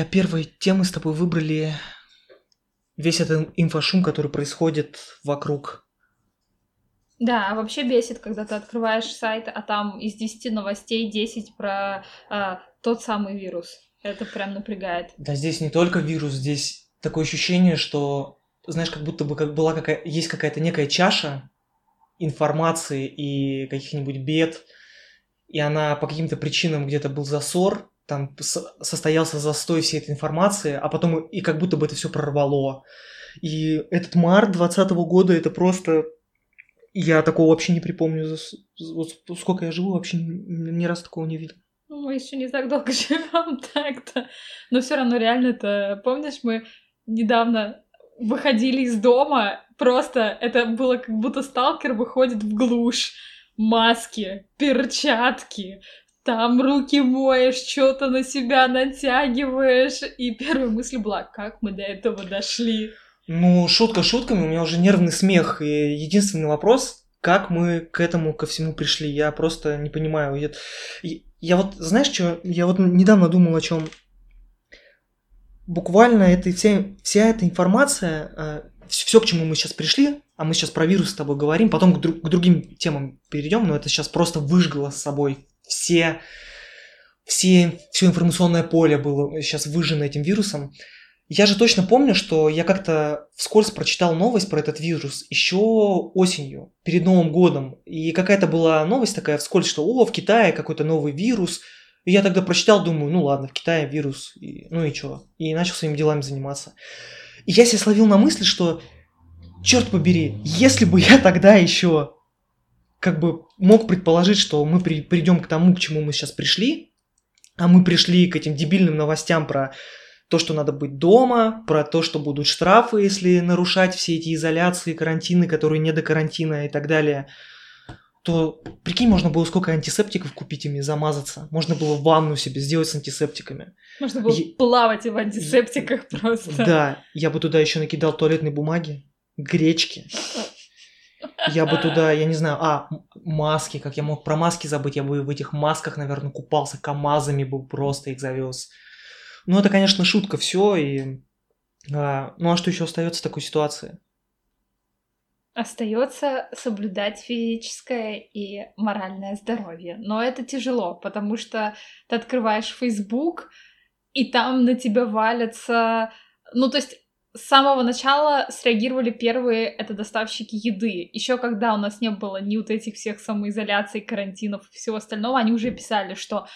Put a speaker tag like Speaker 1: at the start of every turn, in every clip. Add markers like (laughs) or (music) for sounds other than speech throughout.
Speaker 1: для первой темы с тобой выбрали весь этот инфошум, который происходит вокруг.
Speaker 2: Да, а вообще бесит, когда ты открываешь сайт, а там из 10 новостей 10 про а, тот самый вирус. Это прям напрягает.
Speaker 1: Да, здесь не только вирус, здесь такое ощущение, что, знаешь, как будто бы как была какая есть какая-то некая чаша информации и каких-нибудь бед, и она по каким-то причинам где-то был засор, там состоялся застой всей этой информации, а потом и как будто бы это все прорвало. И этот март 2020 года это просто... Я такого вообще не припомню. Вот сколько я живу, вообще ни, разу такого не видел.
Speaker 2: Ну, мы еще не так долго (laughs) живем так-то. Но все равно реально это... Помнишь, мы недавно выходили из дома, просто это было как будто сталкер выходит в глушь. Маски, перчатки, там руки моешь, что-то на себя натягиваешь. И первая мысль была, как мы до этого дошли?
Speaker 1: Ну, шутка шутками, у меня уже нервный смех. И единственный вопрос, как мы к этому ко всему пришли, я просто не понимаю. Я, я вот, знаешь, что, я вот недавно думал о чем. Буквально это вся, вся эта информация, э, все, к чему мы сейчас пришли, а мы сейчас про вирус с тобой говорим, потом к, друг, к другим темам перейдем, но это сейчас просто выжгло с собой все, все, все информационное поле было сейчас выжжено этим вирусом. Я же точно помню, что я как-то вскользь прочитал новость про этот вирус еще осенью, перед Новым годом. И какая-то была новость такая вскользь, что о, в Китае какой-то новый вирус. И я тогда прочитал, думаю, ну ладно, в Китае вирус, и, ну и чё. И начал своими делами заниматься. И я себя словил на мысли, что, черт побери, если бы я тогда еще как бы мог предположить, что мы при, придем к тому, к чему мы сейчас пришли, а мы пришли к этим дебильным новостям про то, что надо быть дома, про то, что будут штрафы, если нарушать все эти изоляции, карантины, которые не до карантина и так далее, то, прикинь, можно было сколько антисептиков купить ими, замазаться. Можно было ванну себе сделать с антисептиками.
Speaker 2: Можно было я... плавать в антисептиках просто.
Speaker 1: Да, я бы туда еще накидал туалетной бумаги, гречки. Я бы туда, (laughs) я не знаю, а, маски, как я мог про маски забыть, я бы в этих масках, наверное, купался, КАМАЗами бы просто их завез. Ну, это, конечно, шутка все, и... А, ну, а что еще остается в такой ситуации?
Speaker 2: Остается соблюдать физическое и моральное здоровье. Но это тяжело, потому что ты открываешь Facebook, и там на тебя валятся... Ну, то есть с самого начала среагировали первые это доставщики еды. Еще когда у нас не было ни вот этих всех самоизоляций, карантинов и всего остального, они уже писали, что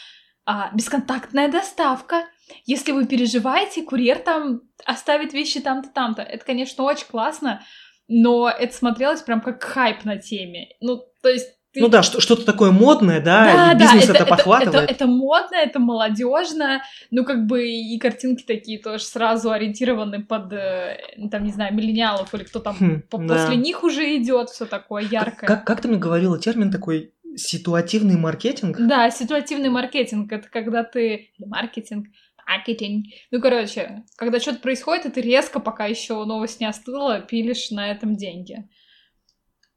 Speaker 2: а, бесконтактная доставка. Если вы переживаете, курьер там оставит вещи там-то, там-то. Это, конечно, очень классно, но это смотрелось прям как хайп на теме. Ну, то есть
Speaker 1: ты... Ну да, что-то такое модное, да, да и бизнес да, это, это похватывает.
Speaker 2: Это, это, это модно, это молодежно, ну как бы и картинки такие тоже сразу ориентированы под, э, там, не знаю, миллениалов или кто там хм, после да. них уже идет, все такое яркое.
Speaker 1: Как, как, как ты мне говорила термин такой ситуативный маркетинг?
Speaker 2: Да, ситуативный маркетинг это когда ты маркетинг, маркетинг. Ну, короче, когда что-то происходит, и ты резко, пока еще новость не остыла, пилишь на этом деньги.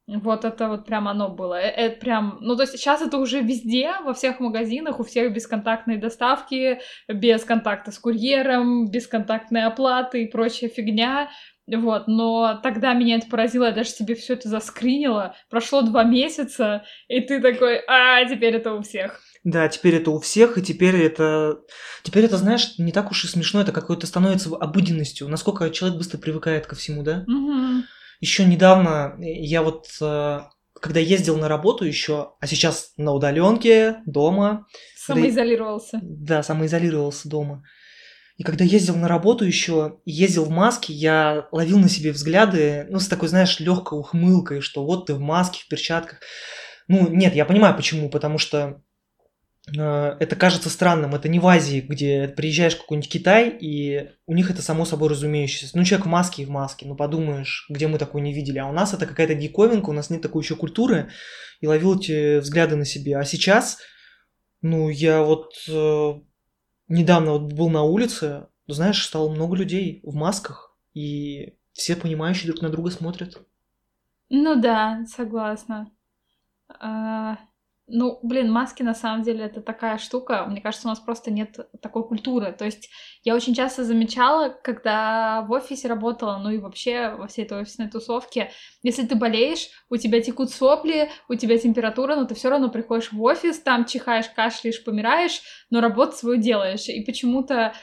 Speaker 2: Вот это вот прям оно было. Э, это прям, ну то есть сейчас это уже везде, во всех магазинах, у всех бесконтактные доставки, без контакта с курьером, бесконтактные оплаты и прочая фигня. Вот, но тогда меня это поразило, я даже себе все это заскринила. Прошло два месяца, и ты такой, а, теперь это у всех.
Speaker 1: Да, теперь это у всех, и теперь это... Теперь это, знаешь, не так уж и смешно, это какое-то становится обыденностью. Насколько человек быстро привыкает ко всему, да?
Speaker 2: Угу.
Speaker 1: Еще недавно я вот, э, когда ездил на работу еще, а сейчас на удаленке, дома.
Speaker 2: Самоизолировался.
Speaker 1: Да, самоизолировался дома. И когда ездил на работу еще, ездил в маске, я ловил на себе взгляды, ну, с такой, знаешь, легкой ухмылкой, что вот ты в маске, в перчатках. Ну, нет, я понимаю почему, потому что Э, это кажется странным. Это не в Азии, где приезжаешь в какой-нибудь Китай, и у них это само собой разумеющееся. Ну, человек в маске и в маске, ну подумаешь, где мы такое не видели. А у нас это какая-то диковинка, у нас нет такой еще культуры, и ловил эти взгляды на себе. А сейчас, ну, я вот э, недавно вот был на улице, знаешь, стало много людей в масках, и все понимающие друг на друга смотрят.
Speaker 2: Ну да, согласна. А, Ну, блин, маски на самом деле это такая штука. Мне кажется, у нас просто нет такой культуры. То есть я очень часто замечала, когда в офисе работала, ну и вообще во всей этой офисной тусовке, если ты болеешь, у тебя текут сопли, у тебя температура, но ты все равно приходишь в офис, там чихаешь, кашляешь, помираешь, но работу свою делаешь. И почему-то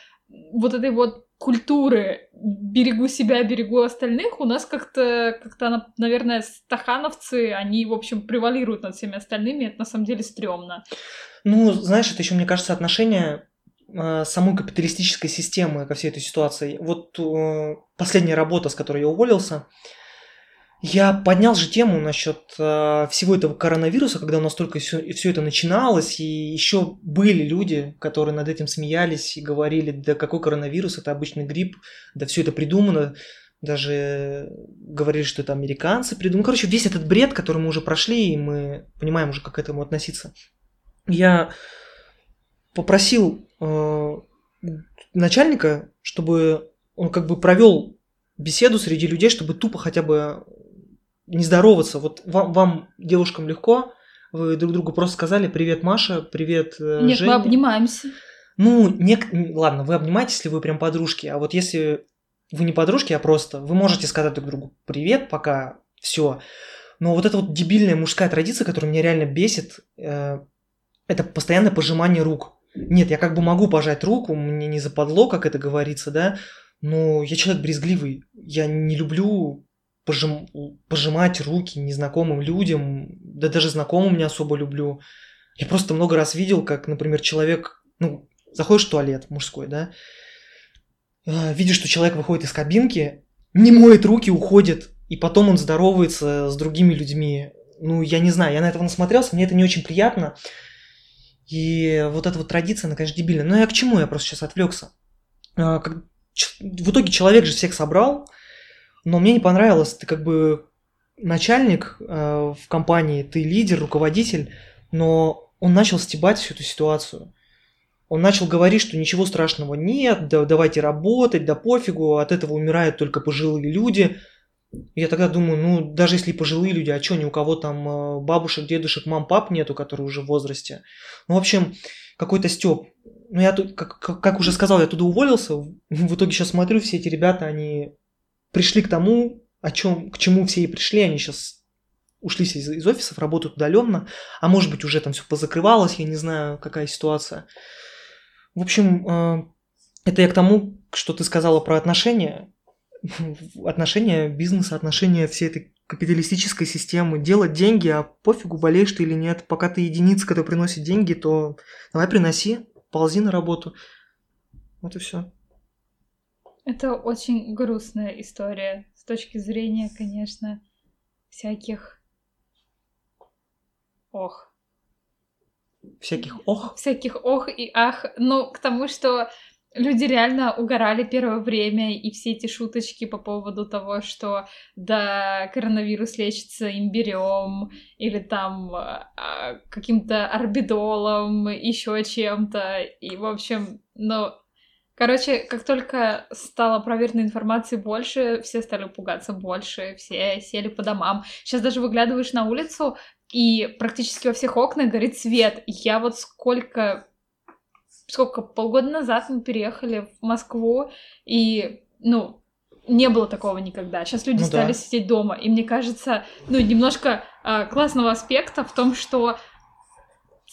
Speaker 2: вот этой вот культуры берегу себя, берегу остальных, у нас как-то, как-то, наверное, стахановцы, они, в общем, превалируют над всеми остальными, это на самом деле стрёмно.
Speaker 1: Ну, знаешь, это еще, мне кажется, отношение э, самой капиталистической системы ко всей этой ситуации. Вот э, последняя работа, с которой я уволился, я поднял же тему насчет э, всего этого коронавируса, когда у нас только все, все это начиналось, и еще были люди, которые над этим смеялись и говорили, да какой коронавирус, это обычный грипп, да все это придумано, даже говорили, что это американцы придумали. Ну, короче, весь этот бред, который мы уже прошли, и мы понимаем уже, как к этому относиться. Я попросил э, начальника, чтобы он как бы провел беседу среди людей, чтобы тупо хотя бы не здороваться. Вот вам, вам, девушкам, легко, вы друг другу просто сказали «Привет, Маша», «Привет,
Speaker 2: э, Нет, Женя». мы обнимаемся.
Speaker 1: Ну, не, ладно, вы обнимаетесь, если вы прям подружки, а вот если вы не подружки, а просто, вы можете сказать друг другу «Привет», пока все. Но вот эта вот дебильная мужская традиция, которая меня реально бесит, э, это постоянное пожимание рук. Нет, я как бы могу пожать руку, мне не западло, как это говорится, да, но я человек брезгливый. Я не люблю пожим, пожимать руки незнакомым людям, да даже знакомым не особо люблю. Я просто много раз видел, как, например, человек, ну, заходишь в туалет мужской, да, э, видишь, что человек выходит из кабинки, не моет руки, уходит, и потом он здоровается с другими людьми. Ну, я не знаю, я на этого насмотрелся, мне это не очень приятно. И вот эта вот традиция, она, конечно, дебильная. Но я к чему? Я просто сейчас отвлекся. Э, в итоге человек же всех собрал, но мне не понравилось, ты как бы начальник э, в компании, ты лидер, руководитель, но он начал стебать всю эту ситуацию. Он начал говорить, что ничего страшного нет, да, давайте работать, да пофигу, от этого умирают только пожилые люди. Я тогда думаю, ну, даже если пожилые люди, а что, ни у кого там э, бабушек, дедушек, мам, пап нету, которые уже в возрасте. Ну, в общем, какой-то стёб. Ну, я тут, как, как уже сказал, я туда уволился. В итоге сейчас смотрю, все эти ребята, они пришли к тому, о чем, к чему все и пришли, они сейчас ушли из, из офисов, работают удаленно, а может быть уже там все позакрывалось, я не знаю, какая ситуация. В общем, э, это я к тому, что ты сказала про отношения, (laughs) отношения бизнеса, отношения всей этой капиталистической системы, делать деньги, а пофигу, болеешь ты или нет. Пока ты единица, которая приносит деньги, то давай приноси, ползи на работу. Вот и все.
Speaker 2: Это очень грустная история с точки зрения, конечно, всяких ох.
Speaker 1: Всяких ох?
Speaker 2: Всяких ох и ах. Ну, к тому, что люди реально угорали первое время, и все эти шуточки по поводу того, что да, коронавирус лечится имбирем или там а, каким-то орбидолом, еще чем-то. И, в общем, ну, Короче, как только стало проверенной информации больше, все стали пугаться больше, все сели по домам. Сейчас даже выглядываешь на улицу, и практически во всех окнах горит свет. Я вот сколько... Сколько, полгода назад мы переехали в Москву, и, ну, не было такого никогда. Сейчас люди ну, стали да. сидеть дома. И мне кажется, ну, немножко э, классного аспекта в том, что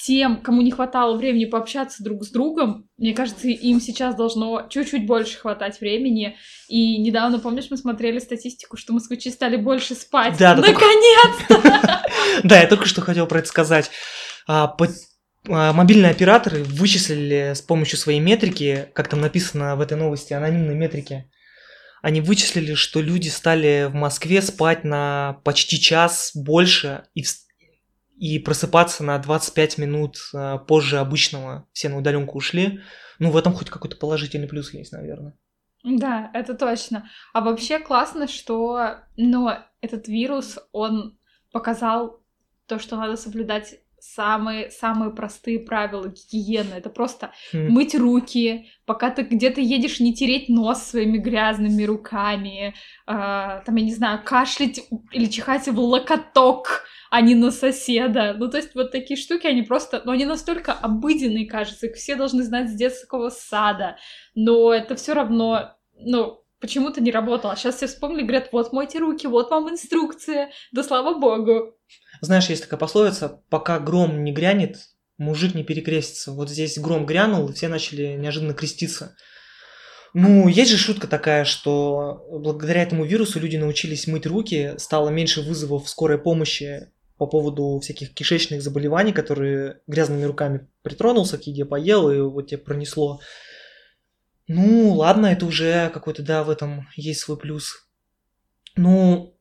Speaker 2: тем, кому не хватало времени пообщаться друг с другом, мне кажется, им сейчас должно чуть-чуть больше хватать времени. И недавно, помнишь, мы смотрели статистику, что москвичи стали больше спать. Да, да. Наконец-то! (laughs)
Speaker 1: Да, я только что хотел про это сказать. А, а, мобильные операторы вычислили с помощью своей метрики, как там написано в этой новости, анонимной метрики, они вычислили, что люди стали в Москве спать на почти час больше и и просыпаться на 25 минут э, позже обычного. Все на удаленку ушли. Ну, в этом хоть какой-то положительный плюс есть, наверное.
Speaker 2: Да, это точно. А вообще классно, что ну, этот вирус, он показал то, что надо соблюдать самые, самые простые правила гигиены. Это просто mm. мыть руки, пока ты где-то едешь, не тереть нос своими грязными руками, э, там, я не знаю, кашлять или чихать в локоток, а не на соседа. Ну, то есть вот такие штуки, они просто, ну, они настолько обыденные, кажется, их все должны знать с детского сада, но это все равно, ну, почему-то не работало. Сейчас все вспомнили, говорят, вот мойте руки, вот вам инструкция, да слава богу.
Speaker 1: Знаешь, есть такая пословица, пока гром не грянет, мужик не перекрестится. Вот здесь гром грянул, и все начали неожиданно креститься. Ну, есть же шутка такая, что благодаря этому вирусу люди научились мыть руки, стало меньше вызовов скорой помощи по поводу всяких кишечных заболеваний, которые грязными руками притронулся к еде, поел, и вот тебе пронесло. Ну, ладно, это уже какой-то, да, в этом есть свой плюс. Ну,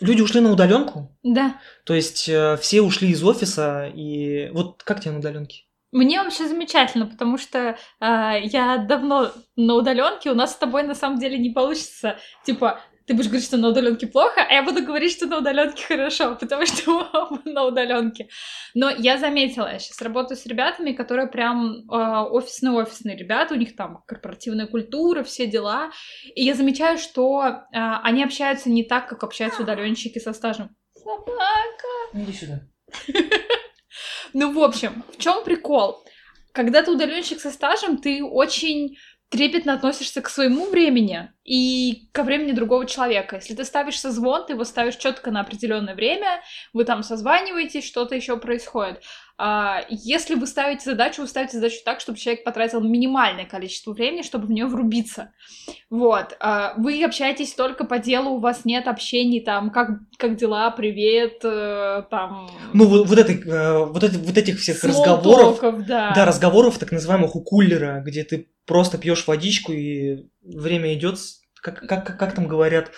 Speaker 1: люди ушли на удаленку.
Speaker 2: Да.
Speaker 1: То есть э, все ушли из офиса, и вот как тебе на удаленке?
Speaker 2: Мне вообще замечательно, потому что э, я давно на удаленке, у нас с тобой на самом деле не получится, типа, ты будешь говорить, что на удаленке плохо, а я буду говорить, что на удаленке хорошо, потому что (laughs) оба на удаленке. Но я заметила, я сейчас работаю с ребятами, которые прям э, офисные-офисные ребята, у них там корпоративная культура, все дела. И я замечаю, что э, они общаются не так, как общаются удаленщики со стажем. Собака!
Speaker 1: Иди сюда. (laughs)
Speaker 2: Ну, в общем, в чем прикол? Когда ты удаленщик со стажем, ты очень трепетно относишься к своему времени и ко времени другого человека. Если ты ставишь созвон, ты его ставишь четко на определенное время, вы там созваниваетесь, что-то еще происходит. А, если вы ставите задачу, вы ставите задачу так, чтобы человек потратил минимальное количество времени, чтобы в нее врубиться. Вот. А, вы общаетесь только по делу, у вас нет общений там, как, как дела, привет, э, там...
Speaker 1: Ну, вот, вот, этой, э, вот, эти, вот этих всех разговоров...
Speaker 2: да.
Speaker 1: да, разговоров так называемых у кулера, где ты просто пьешь водичку и время идет, как, как, как там говорят,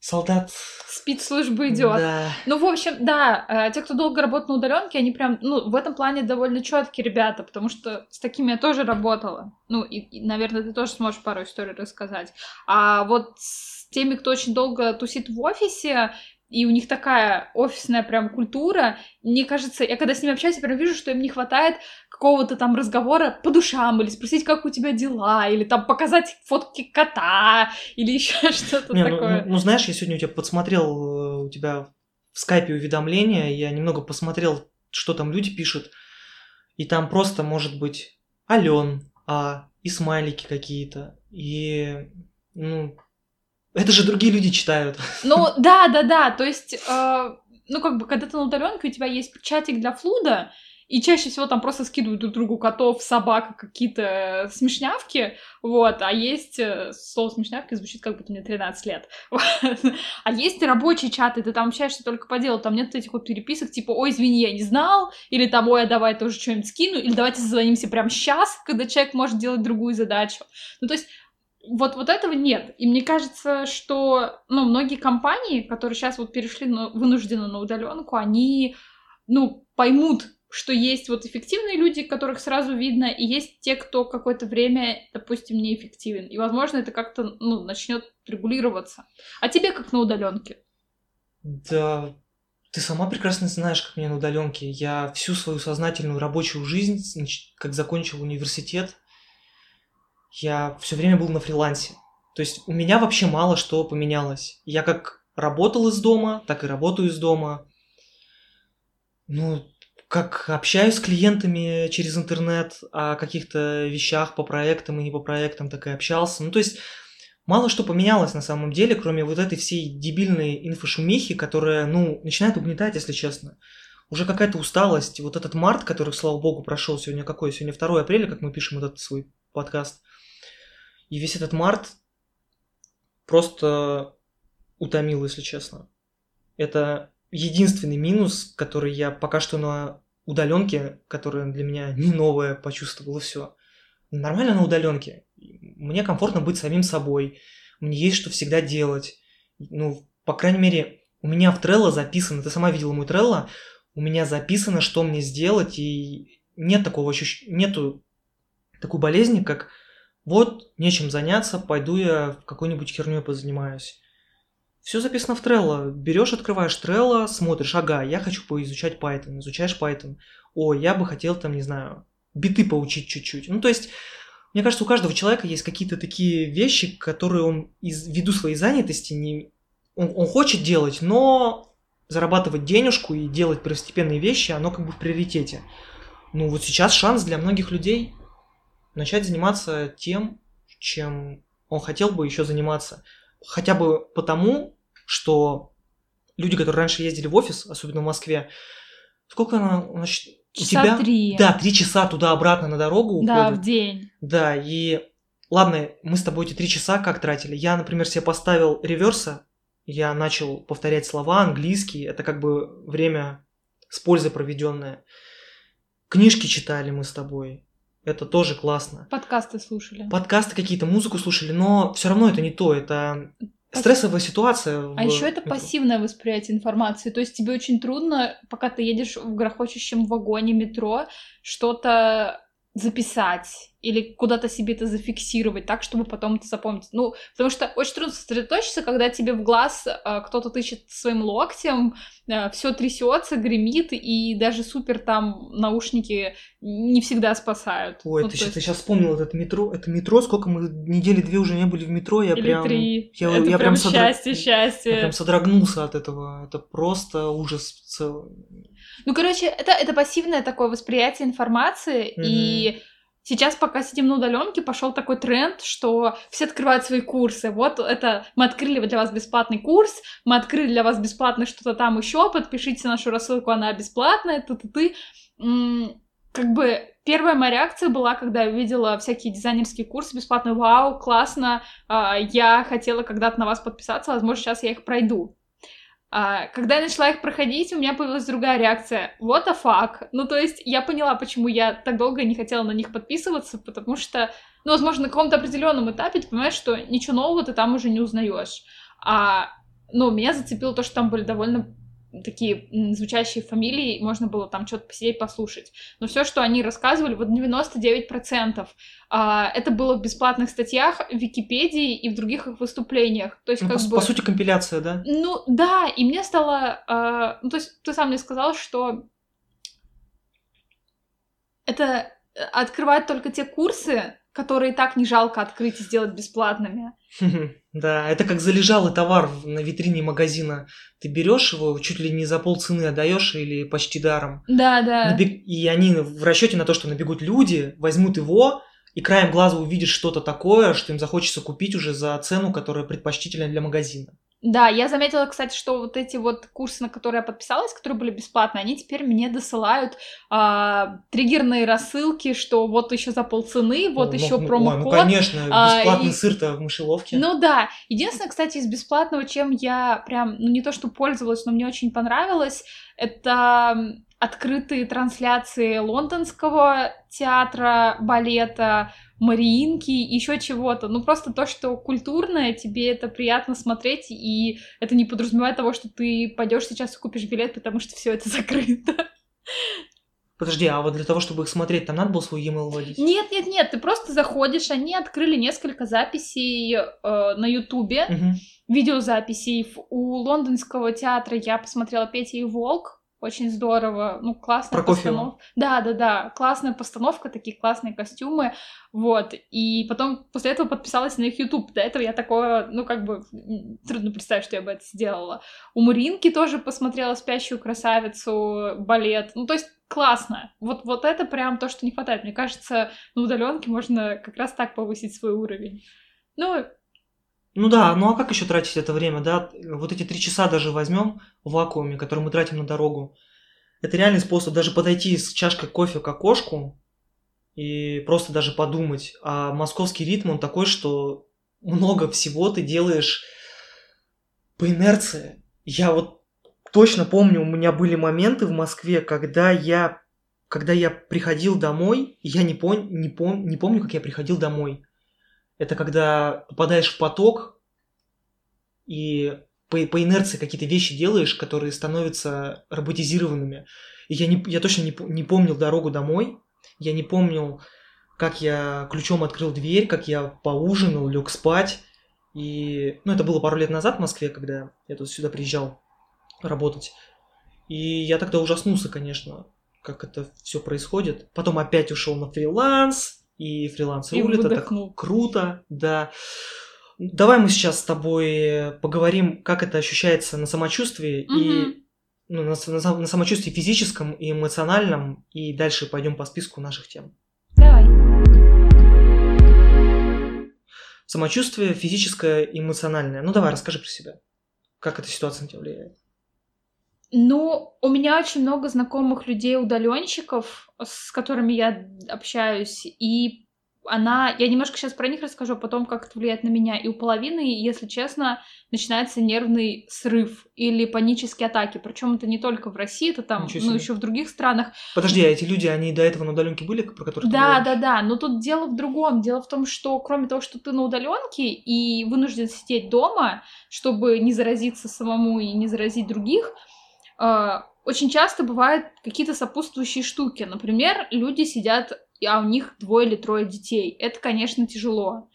Speaker 1: солдат
Speaker 2: спецслужбы идет.
Speaker 1: Да.
Speaker 2: Ну, в общем, да, э, те, кто долго работает на удаленке, они прям, ну, в этом плане довольно четкие ребята, потому что с такими я тоже работала. Ну, и, и, наверное, ты тоже сможешь пару историй рассказать. А вот с теми, кто очень долго тусит в офисе, и у них такая офисная прям культура. Мне кажется, я когда с ними общаюсь, я прям вижу, что им не хватает какого-то там разговора по душам, или спросить, как у тебя дела, или там показать фотки кота, или (laughs) еще что-то
Speaker 1: не,
Speaker 2: такое.
Speaker 1: Ну, ну, ну, знаешь, я сегодня у тебя подсмотрел, э, у тебя в скайпе уведомления, я немного посмотрел, что там люди пишут, и там просто может быть Ален, а, и смайлики какие-то, и, ну, это же другие люди читают.
Speaker 2: Ну, да, да, да. То есть, э, ну, как бы, когда ты на удаленке, у тебя есть чатик для флуда, и чаще всего там просто скидывают друг другу котов, собак, какие-то смешнявки, вот, а есть, э, слово смешнявки звучит как будто мне 13 лет, (laughs) а есть рабочие чаты, ты там общаешься только по делу, там нет этих вот переписок, типа, ой, извини, я не знал, или там, ой, а давай тоже что-нибудь скину, или давайте созвонимся прямо сейчас, когда человек может делать другую задачу. Ну, то есть вот, вот этого нет. И мне кажется, что ну, многие компании, которые сейчас вот перешли на, вынужденно на удаленку, они ну, поймут, что есть вот эффективные люди, которых сразу видно, и есть те, кто какое-то время, допустим, неэффективен. И, возможно, это как-то ну, начнет регулироваться. А тебе как на удаленке?
Speaker 1: Да, ты сама прекрасно знаешь, как мне на удаленке. Я всю свою сознательную рабочую жизнь, как закончил университет, я все время был на фрилансе. То есть у меня вообще мало что поменялось. Я как работал из дома, так и работаю из дома. Ну, как общаюсь с клиентами через интернет о каких-то вещах по проектам и не по проектам, так и общался. Ну, то есть мало что поменялось на самом деле, кроме вот этой всей дебильной инфошумихи, которая, ну, начинает угнетать, если честно. Уже какая-то усталость. Вот этот март, который, слава богу, прошел сегодня какой? Сегодня 2 апреля, как мы пишем этот свой подкаст. И весь этот март просто утомил, если честно. Это единственный минус, который я пока что на удаленке, которая для меня (laughs) не новая, почувствовал, и все. Нормально на удаленке. Мне комфортно быть самим собой. Мне есть что всегда делать. Ну, по крайней мере, у меня в Trello записано, ты сама видела мой Trello, у меня записано, что мне сделать, и нет такого ощущения, нету такой болезни, как вот, нечем заняться, пойду я в какой-нибудь херню позанимаюсь. Все записано в Trello. Берешь, открываешь Trello, смотришь, ага, я хочу поизучать Python, изучаешь Python. О, я бы хотел там, не знаю, биты поучить чуть-чуть. Ну, то есть, мне кажется, у каждого человека есть какие-то такие вещи, которые он из, ввиду своей занятости не, он, он хочет делать, но зарабатывать денежку и делать первостепенные вещи, оно как бы в приоритете. Ну вот сейчас шанс для многих людей начать заниматься тем, чем он хотел бы еще заниматься. Хотя бы потому, что люди, которые раньше ездили в офис, особенно в Москве, сколько она, значит, у
Speaker 2: Часа
Speaker 1: тебя?
Speaker 2: три.
Speaker 1: Да, три часа туда-обратно на дорогу
Speaker 2: Да,
Speaker 1: уходит.
Speaker 2: в день.
Speaker 1: Да, и ладно, мы с тобой эти три часа как тратили. Я, например, себе поставил реверса, я начал повторять слова английский, это как бы время с пользой проведенное. Книжки читали мы с тобой, это тоже классно.
Speaker 2: Подкасты слушали.
Speaker 1: Подкасты какие-то, музыку слушали, но все равно это не то, это стрессовая ситуация.
Speaker 2: А
Speaker 1: в
Speaker 2: еще это пассивное восприятие информации. То есть тебе очень трудно, пока ты едешь в грохочущем вагоне метро, что-то записать или куда-то себе это зафиксировать так, чтобы потом это запомнить. Ну, потому что очень трудно сосредоточиться, когда тебе в глаз э, кто-то тычет своим локтем, все трясется, гремит, и даже супер там наушники не всегда спасают.
Speaker 1: Ой,
Speaker 2: Ну,
Speaker 1: ты, щас-
Speaker 2: есть-
Speaker 1: ты сейчас вспомнил вот это метро. Это метро, сколько мы недели две уже не были в метро, я
Speaker 2: Или
Speaker 1: прям...
Speaker 2: три.
Speaker 1: Я,
Speaker 2: это
Speaker 1: я
Speaker 2: прям,
Speaker 1: прям, содра-
Speaker 2: счастье, счастье.
Speaker 1: я прям содрогнулся от этого. Это просто ужас целый.
Speaker 2: Ну, короче, это, это пассивное такое восприятие информации, и сейчас, пока сидим на удаленке, пошел такой тренд, что все открывают свои курсы. Вот это мы открыли для вас бесплатный курс, мы открыли для вас бесплатно что-то там еще, подпишите нашу рассылку, она бесплатная, ты-ты-ты. Как бы первая моя реакция была, когда я увидела всякие дизайнерские курсы бесплатные. Вау, классно, а, я хотела когда-то на вас подписаться, возможно, сейчас я их пройду. А, когда я начала их проходить, у меня появилась другая реакция. What the fuck? Ну, то есть, я поняла, почему я так долго не хотела на них подписываться, потому что, ну, возможно, на каком-то определенном этапе ты понимаешь, что ничего нового ты там уже не узнаешь. А, ну, меня зацепило то, что там были довольно такие звучащие фамилии, можно было там что-то посидеть, послушать. Но все, что они рассказывали, вот 99%, а, это было в бесплатных статьях в Википедии и в других их выступлениях. То есть,
Speaker 1: Ну,
Speaker 2: как
Speaker 1: по,
Speaker 2: бы...
Speaker 1: по сути, компиляция, да?
Speaker 2: Ну да, и мне стало, э, ну то есть ты сам мне сказал, что это э, открывает только те курсы, которые так не жалко открыть и сделать бесплатными. (laughs)
Speaker 1: Да, это как залежалый товар на витрине магазина. Ты берешь его, чуть ли не за полцены отдаешь или почти даром.
Speaker 2: Да, да.
Speaker 1: Набег- И они в расчете на то, что набегут люди, возьмут его и краем глаза увидят что-то такое, что им захочется купить уже за цену, которая предпочтительна для магазина.
Speaker 2: Да, я заметила, кстати, что вот эти вот курсы, на которые я подписалась, которые были бесплатные, они теперь мне досылают а, триггерные рассылки, что вот еще за полцены, вот
Speaker 1: Ну,
Speaker 2: еще
Speaker 1: ну,
Speaker 2: промокод.
Speaker 1: ну, конечно,
Speaker 2: а,
Speaker 1: бесплатный
Speaker 2: и-
Speaker 1: сыр-то в мышеловке.
Speaker 2: Ну да. Единственное, кстати, из бесплатного, чем я прям, ну не то что пользовалась, но мне очень понравилось, это открытые трансляции лондонского театра, балета, Мариинки, еще чего-то. Ну просто то, что культурное, тебе это приятно смотреть, и это не подразумевает того, что ты пойдешь сейчас и купишь билет, потому что все это (laughs) закрыто.
Speaker 1: Подожди, а вот для того, чтобы их смотреть, там надо было свой e-mail вводить?
Speaker 2: Нет, нет, нет, ты просто заходишь, они открыли несколько записей э, на Ютубе,
Speaker 1: Мгм.
Speaker 2: видеозаписей. У лондонского театра я посмотрела Петя и Волк. Очень здорово. Ну, классная постановка. Да, да, да. Классная постановка, такие классные костюмы. Вот. И потом после этого подписалась на их YouTube. До этого я такое, ну, как бы, трудно представить, что я бы это сделала. У Маринки тоже посмотрела «Спящую красавицу», балет. Ну, то есть классно. Вот, вот это прям то, что не хватает. Мне кажется, на удаленке можно как раз так повысить свой уровень. Ну,
Speaker 1: Ну да, ну а как еще тратить это время, да? Вот эти три часа даже возьмем в вакууме, которые мы тратим на дорогу. Это реальный способ даже подойти с чашкой кофе к окошку и просто даже подумать. А московский ритм, он такой, что много всего ты делаешь по инерции. Я вот точно помню, у меня были моменты в Москве, когда я, когда я приходил домой, я не, пон, не, пом, не помню, как я приходил домой. Это когда попадаешь в поток и по, по инерции какие-то вещи делаешь, которые становятся роботизированными. И я, не, я точно не, не помнил дорогу домой, я не помнил, как я ключом открыл дверь, как я поужинал, лег спать. И, ну, это было пару лет назад в Москве, когда я тут сюда приезжал работать. И я тогда ужаснулся, конечно, как это все происходит. Потом опять ушел на фриланс, и фриланс
Speaker 2: И
Speaker 1: рулит, это
Speaker 2: выдохнул.
Speaker 1: круто, да. Давай мы сейчас с тобой поговорим, как это ощущается на самочувствии, и
Speaker 2: Мгм.
Speaker 1: ну, на, на, на самочувствии физическом и эмоциональном, и дальше пойдем по списку наших тем.
Speaker 2: Давай.
Speaker 1: Самочувствие физическое и эмоциональное. Ну давай, расскажи про себя. Как эта ситуация на тебя влияет?
Speaker 2: Ну, у меня очень много знакомых людей удаленщиков, с которыми я общаюсь, и она, я немножко сейчас про них расскажу, а потом как это влияет на меня. И у половины, если честно, начинается нервный срыв или панические атаки. Причем это не только в России, это там, ну, еще в других странах.
Speaker 1: Подожди, а эти люди, они до этого на удаленке были, про которые
Speaker 2: Да, да, да. Но тут дело в другом. Дело в том, что кроме того, что ты на удаленке и вынужден сидеть дома, чтобы не заразиться самому и не заразить других, очень часто бывают какие-то сопутствующие штуки. Например, люди сидят а у них двое или трое детей. Это, конечно, тяжело.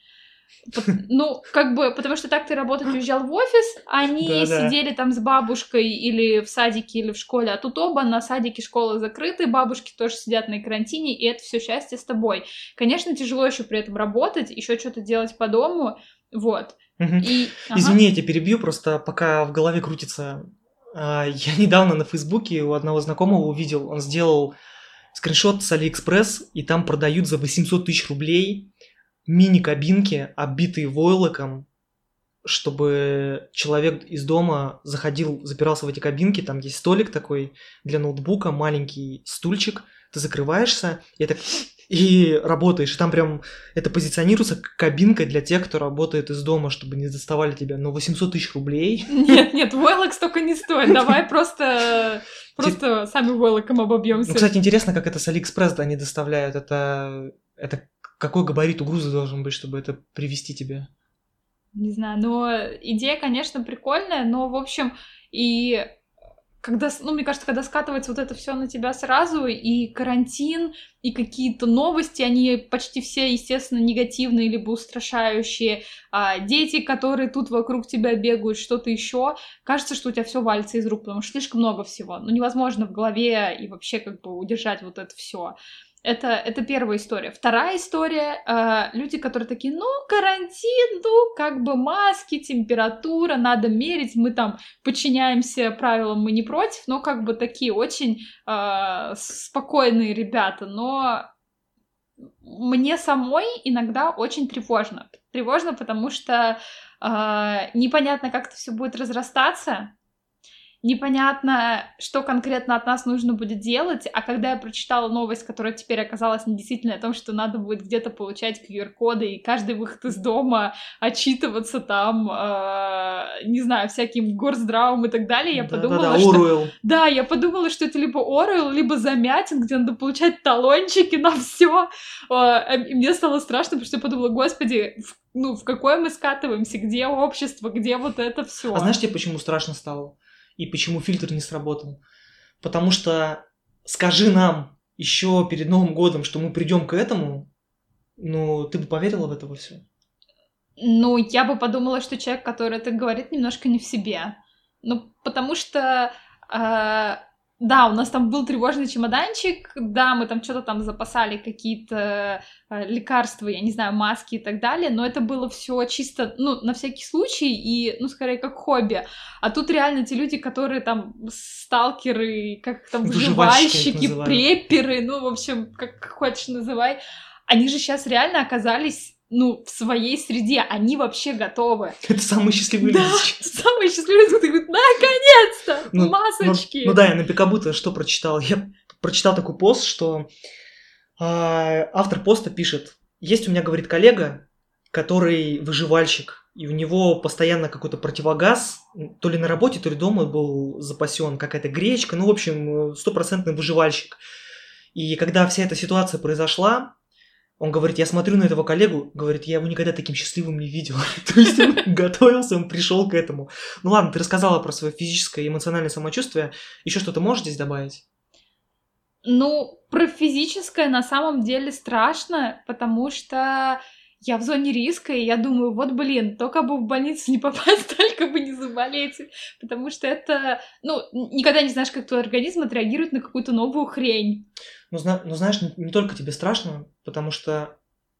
Speaker 2: (laughs) Ну, как бы, потому что так ты работать уезжал в офис, они да, сидели там с бабушкой или в садике, или в школе, а тут оба на садике школы закрыты, бабушки тоже сидят на карантине, и это все счастье с тобой. Конечно, тяжело еще при этом работать, еще что-то делать по дому, вот.
Speaker 1: Угу. И, ага. Извини, я тебя перебью, просто пока в голове крутится. А, я (laughs) недавно на Фейсбуке у одного знакомого увидел, он сделал скриншот с Алиэкспресс, и там продают за 800 тысяч рублей мини-кабинки, оббитые войлоком, чтобы человек из дома заходил, запирался в эти кабинки, там есть столик такой для ноутбука, маленький стульчик, ты закрываешься, и так и работаешь. И там прям это позиционируется как кабинка для тех, кто работает из дома, чтобы не доставали тебя. Но 800 тысяч рублей.
Speaker 2: Нет, нет, войлок столько не стоит. (laughs) Давай просто Просто сами войлоком обобьемся.
Speaker 1: Ну, кстати, интересно, как это с Алиэкспресс они доставляют. Это, это какой габарит у груза должен быть, чтобы это привести тебе?
Speaker 2: Не знаю, но идея, конечно, прикольная, но, в общем, и когда, ну, мне кажется, когда скатывается вот это все на тебя сразу, и карантин, и какие-то новости, они почти все, естественно, негативные либо устрашающие, а дети, которые тут вокруг тебя бегают, что-то еще, кажется, что у тебя все валится из рук, потому что слишком много всего. Ну, невозможно в голове и вообще как бы удержать вот это все. Это, это первая история. Вторая история, э, люди, которые такие, ну, карантин, ну, как бы маски, температура, надо мерить, мы там подчиняемся правилам, мы не против, но как бы такие очень э, спокойные ребята, но мне самой иногда очень тревожно. Тревожно, потому что э, непонятно, как это все будет разрастаться, непонятно, что конкретно от нас нужно будет делать, а когда я прочитала новость, которая теперь оказалась недействительной, о том, что надо будет где-то получать QR-коды и каждый выход из дома отчитываться там, э, не знаю, всяким горздравом и так далее, я да, подумала, да, да, что... Да, я подумала, что это либо Оруэлл, либо Замятин, где надо получать талончики на все. Э, и мне стало страшно, потому что я подумала, господи, ну, в какое мы скатываемся, где общество, где вот это все.
Speaker 1: А знаешь, тебе почему страшно стало? И почему фильтр не сработал. Потому что скажи нам еще перед Новым годом, что мы придем к этому, ну, ты бы поверила в это во все?
Speaker 2: Ну, я бы подумала, что человек, который это говорит, немножко не в себе. Ну, потому что э, да, у нас там был тревожный чемоданчик, да, мы там что-то там запасали, какие-то э, лекарства, я не знаю, маски и так далее, но это было все чисто, ну, на всякий случай и, ну, скорее, как хобби. А тут реально те люди, которые там сталкеры, как там, выживальщики, препперы, ну, в общем, как хочешь называй, они же сейчас реально оказались ну, в своей среде, они вообще готовы. (laughs)
Speaker 1: Это самые счастливые да, люди
Speaker 2: сейчас. (laughs) самые счастливые люди, говорят, наконец-то, ну, масочки.
Speaker 1: Ну, ну да, я на Пикабута что прочитал? Я прочитал такой пост, что э, автор поста пишет, есть у меня, говорит, коллега, который выживальщик, и у него постоянно какой-то противогаз, то ли на работе, то ли дома был запасен, какая-то гречка, ну, в общем, стопроцентный выживальщик. И когда вся эта ситуация произошла, он говорит, я смотрю на этого коллегу, говорит, я его никогда таким счастливым не видел. (laughs) То есть он (laughs) готовился, он пришел к этому. Ну ладно, ты рассказала про свое физическое и эмоциональное самочувствие. Еще что-то можешь здесь добавить?
Speaker 2: Ну, про физическое на самом деле страшно, потому что я в зоне риска, и я думаю, вот, блин, только бы в больницу не попасть, (laughs) только бы не заболеть, потому что это, ну, никогда не знаешь, как твой организм отреагирует на какую-то новую хрень.
Speaker 1: Ну, зна- ну знаешь, не, не только тебе страшно, потому что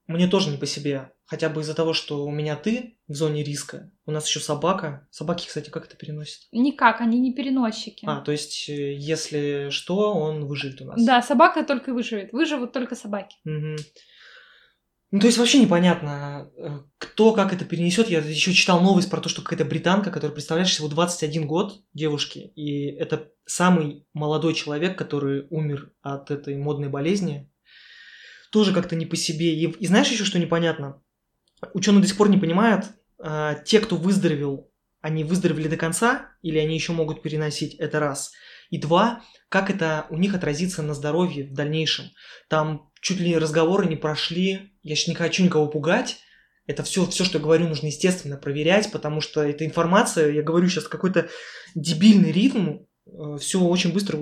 Speaker 1: мне тоже не по себе. Хотя бы из-за того, что у меня ты в зоне риска. У нас еще собака. Собаки, кстати, как это переносят?
Speaker 2: Никак, они не переносчики.
Speaker 1: А, то есть, э, если что, он выживет у нас.
Speaker 2: Да, собака только выживет. Выживут только собаки.
Speaker 1: Угу. Ну, то есть вообще непонятно, э, кто как это перенесет. Я еще читал новость про то, что какая-то британка, которая, представляешь, всего 21 год девушки, и это самый молодой человек, который умер от этой модной болезни. Тоже как-то не по себе. И, и знаешь еще, что непонятно? Ученые до сих пор не понимают, э, те, кто выздоровел, они выздоровели до конца, или они еще могут переносить, это раз. И два, как это у них отразится на здоровье в дальнейшем. Там чуть ли разговоры не прошли, я сейчас не хочу никого пугать, это все, все, что я говорю, нужно, естественно, проверять, потому что эта информация, я говорю сейчас какой-то дебильный ритм, э, все очень быстро,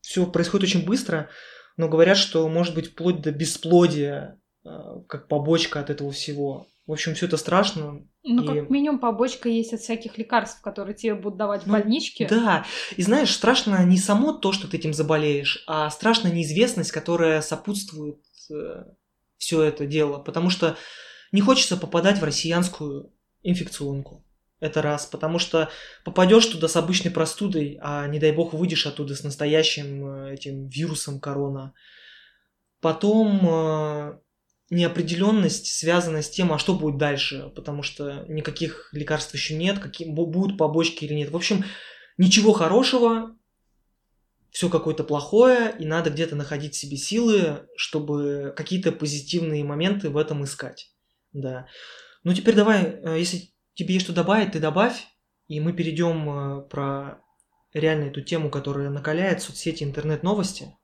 Speaker 1: все происходит очень быстро, но говорят, что может быть вплоть до бесплодия, э, как побочка от этого всего. В общем, все это страшно.
Speaker 2: Ну,
Speaker 1: и...
Speaker 2: как минимум, побочка есть от всяких лекарств, которые тебе будут давать в
Speaker 1: Ну,
Speaker 2: больничке.
Speaker 1: Да, и знаешь, страшно не само то, что ты этим заболеешь, а страшна неизвестность, которая сопутствует все это дело, потому что не хочется попадать в россиянскую инфекционку. Это раз, потому что попадешь туда с обычной простудой, а не дай бог выйдешь оттуда с настоящим э, этим вирусом корона. Потом э, неопределенность связана с тем, а что будет дальше, потому что никаких лекарств еще нет, какие бу- будут побочки или нет. В общем, ничего хорошего, все какое-то плохое, и надо где-то находить себе силы, чтобы какие-то позитивные моменты в этом искать. Да. Ну теперь давай, э, если тебе есть что добавить, ты добавь, и мы перейдем э, про реально эту тему, которая накаляет соцсети, интернет-новости.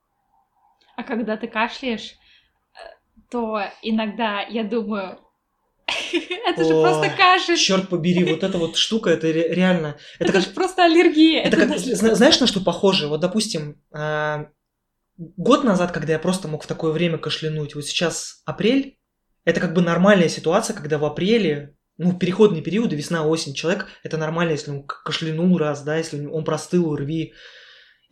Speaker 2: А когда ты кашляешь, то иногда я думаю, (laughs) это же просто кашель,
Speaker 1: Черт побери, вот эта вот штука, это ре- реально. Это
Speaker 2: это
Speaker 1: как
Speaker 2: же просто аллергия.
Speaker 1: Это как,
Speaker 2: даже-
Speaker 1: знаешь, на что похоже? Вот, допустим, а, год назад, когда я просто мог в такое время кашлянуть, вот сейчас апрель, это как бы нормальная ситуация, когда в апреле, ну, в переходные периоды, весна, осень, человек, это нормально, если он кашлянул раз, да, если он простыл РВИ.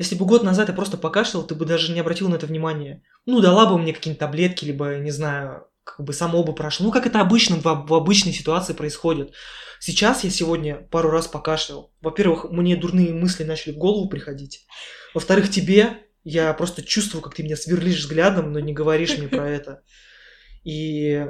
Speaker 1: Если бы год назад я просто покашлял, ты бы даже не обратил на это внимания. Ну, дала бы мне какие-нибудь таблетки, либо, не знаю, как бы само бы прошло. Ну, как это обычно в, в обычной ситуации происходит. Сейчас я сегодня пару раз покашлял. Во-первых, мне дурные мысли начали в голову приходить. Во-вторых, тебе я просто чувствую, как ты меня сверлишь взглядом, но не говоришь мне про это. И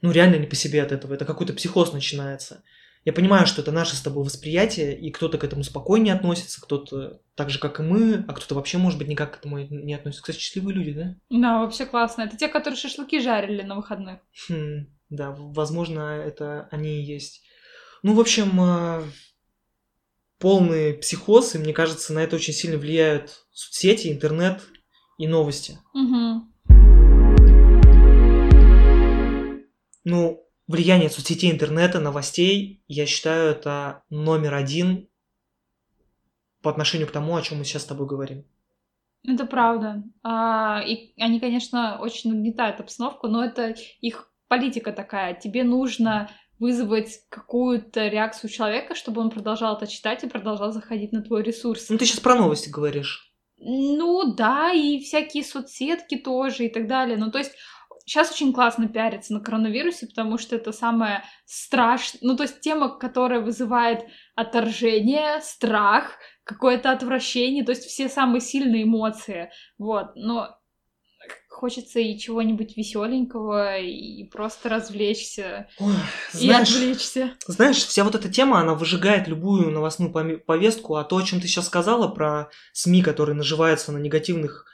Speaker 1: ну реально не по себе от этого. Это какой-то психоз начинается. Я понимаю, что это наше с тобой восприятие, и кто-то к этому спокойнее относится, кто-то так же, как и мы, а кто-то вообще, может быть, никак к этому не относится. Кстати, счастливые люди, да?
Speaker 2: Да, вообще классно. Это те, которые шашлыки жарили на выходных.
Speaker 1: Хм, да, возможно, это они и есть. Ну, в общем, э, полный психоз, и мне кажется, на это очень сильно влияют соцсети, интернет и новости.
Speaker 2: Мгм.
Speaker 1: Ну, влияние соцсетей, интернета, новостей, я считаю, это номер один по отношению к тому, о чем мы сейчас с тобой говорим.
Speaker 2: Это правда. А, и они, конечно, очень нагнетают обстановку, но это их политика такая. Тебе нужно вызвать какую-то реакцию человека, чтобы он продолжал это читать и продолжал заходить на твой ресурс.
Speaker 1: Ну, ты сейчас про новости говоришь.
Speaker 2: Ну да, и всякие соцсетки тоже и так далее. Ну то есть сейчас очень классно пиариться на коронавирусе, потому что это самое страшное, ну то есть тема, которая вызывает отторжение, страх, какое-то отвращение, то есть все самые сильные эмоции, вот. Но хочется и чего-нибудь веселенького, и просто развлечься,
Speaker 1: Ой,
Speaker 2: и
Speaker 1: знаешь,
Speaker 2: отвлечься.
Speaker 1: Знаешь, вся вот эта тема, она выжигает любую новостную повестку, а то, о чем ты сейчас сказала, про СМИ, которые наживаются на негативных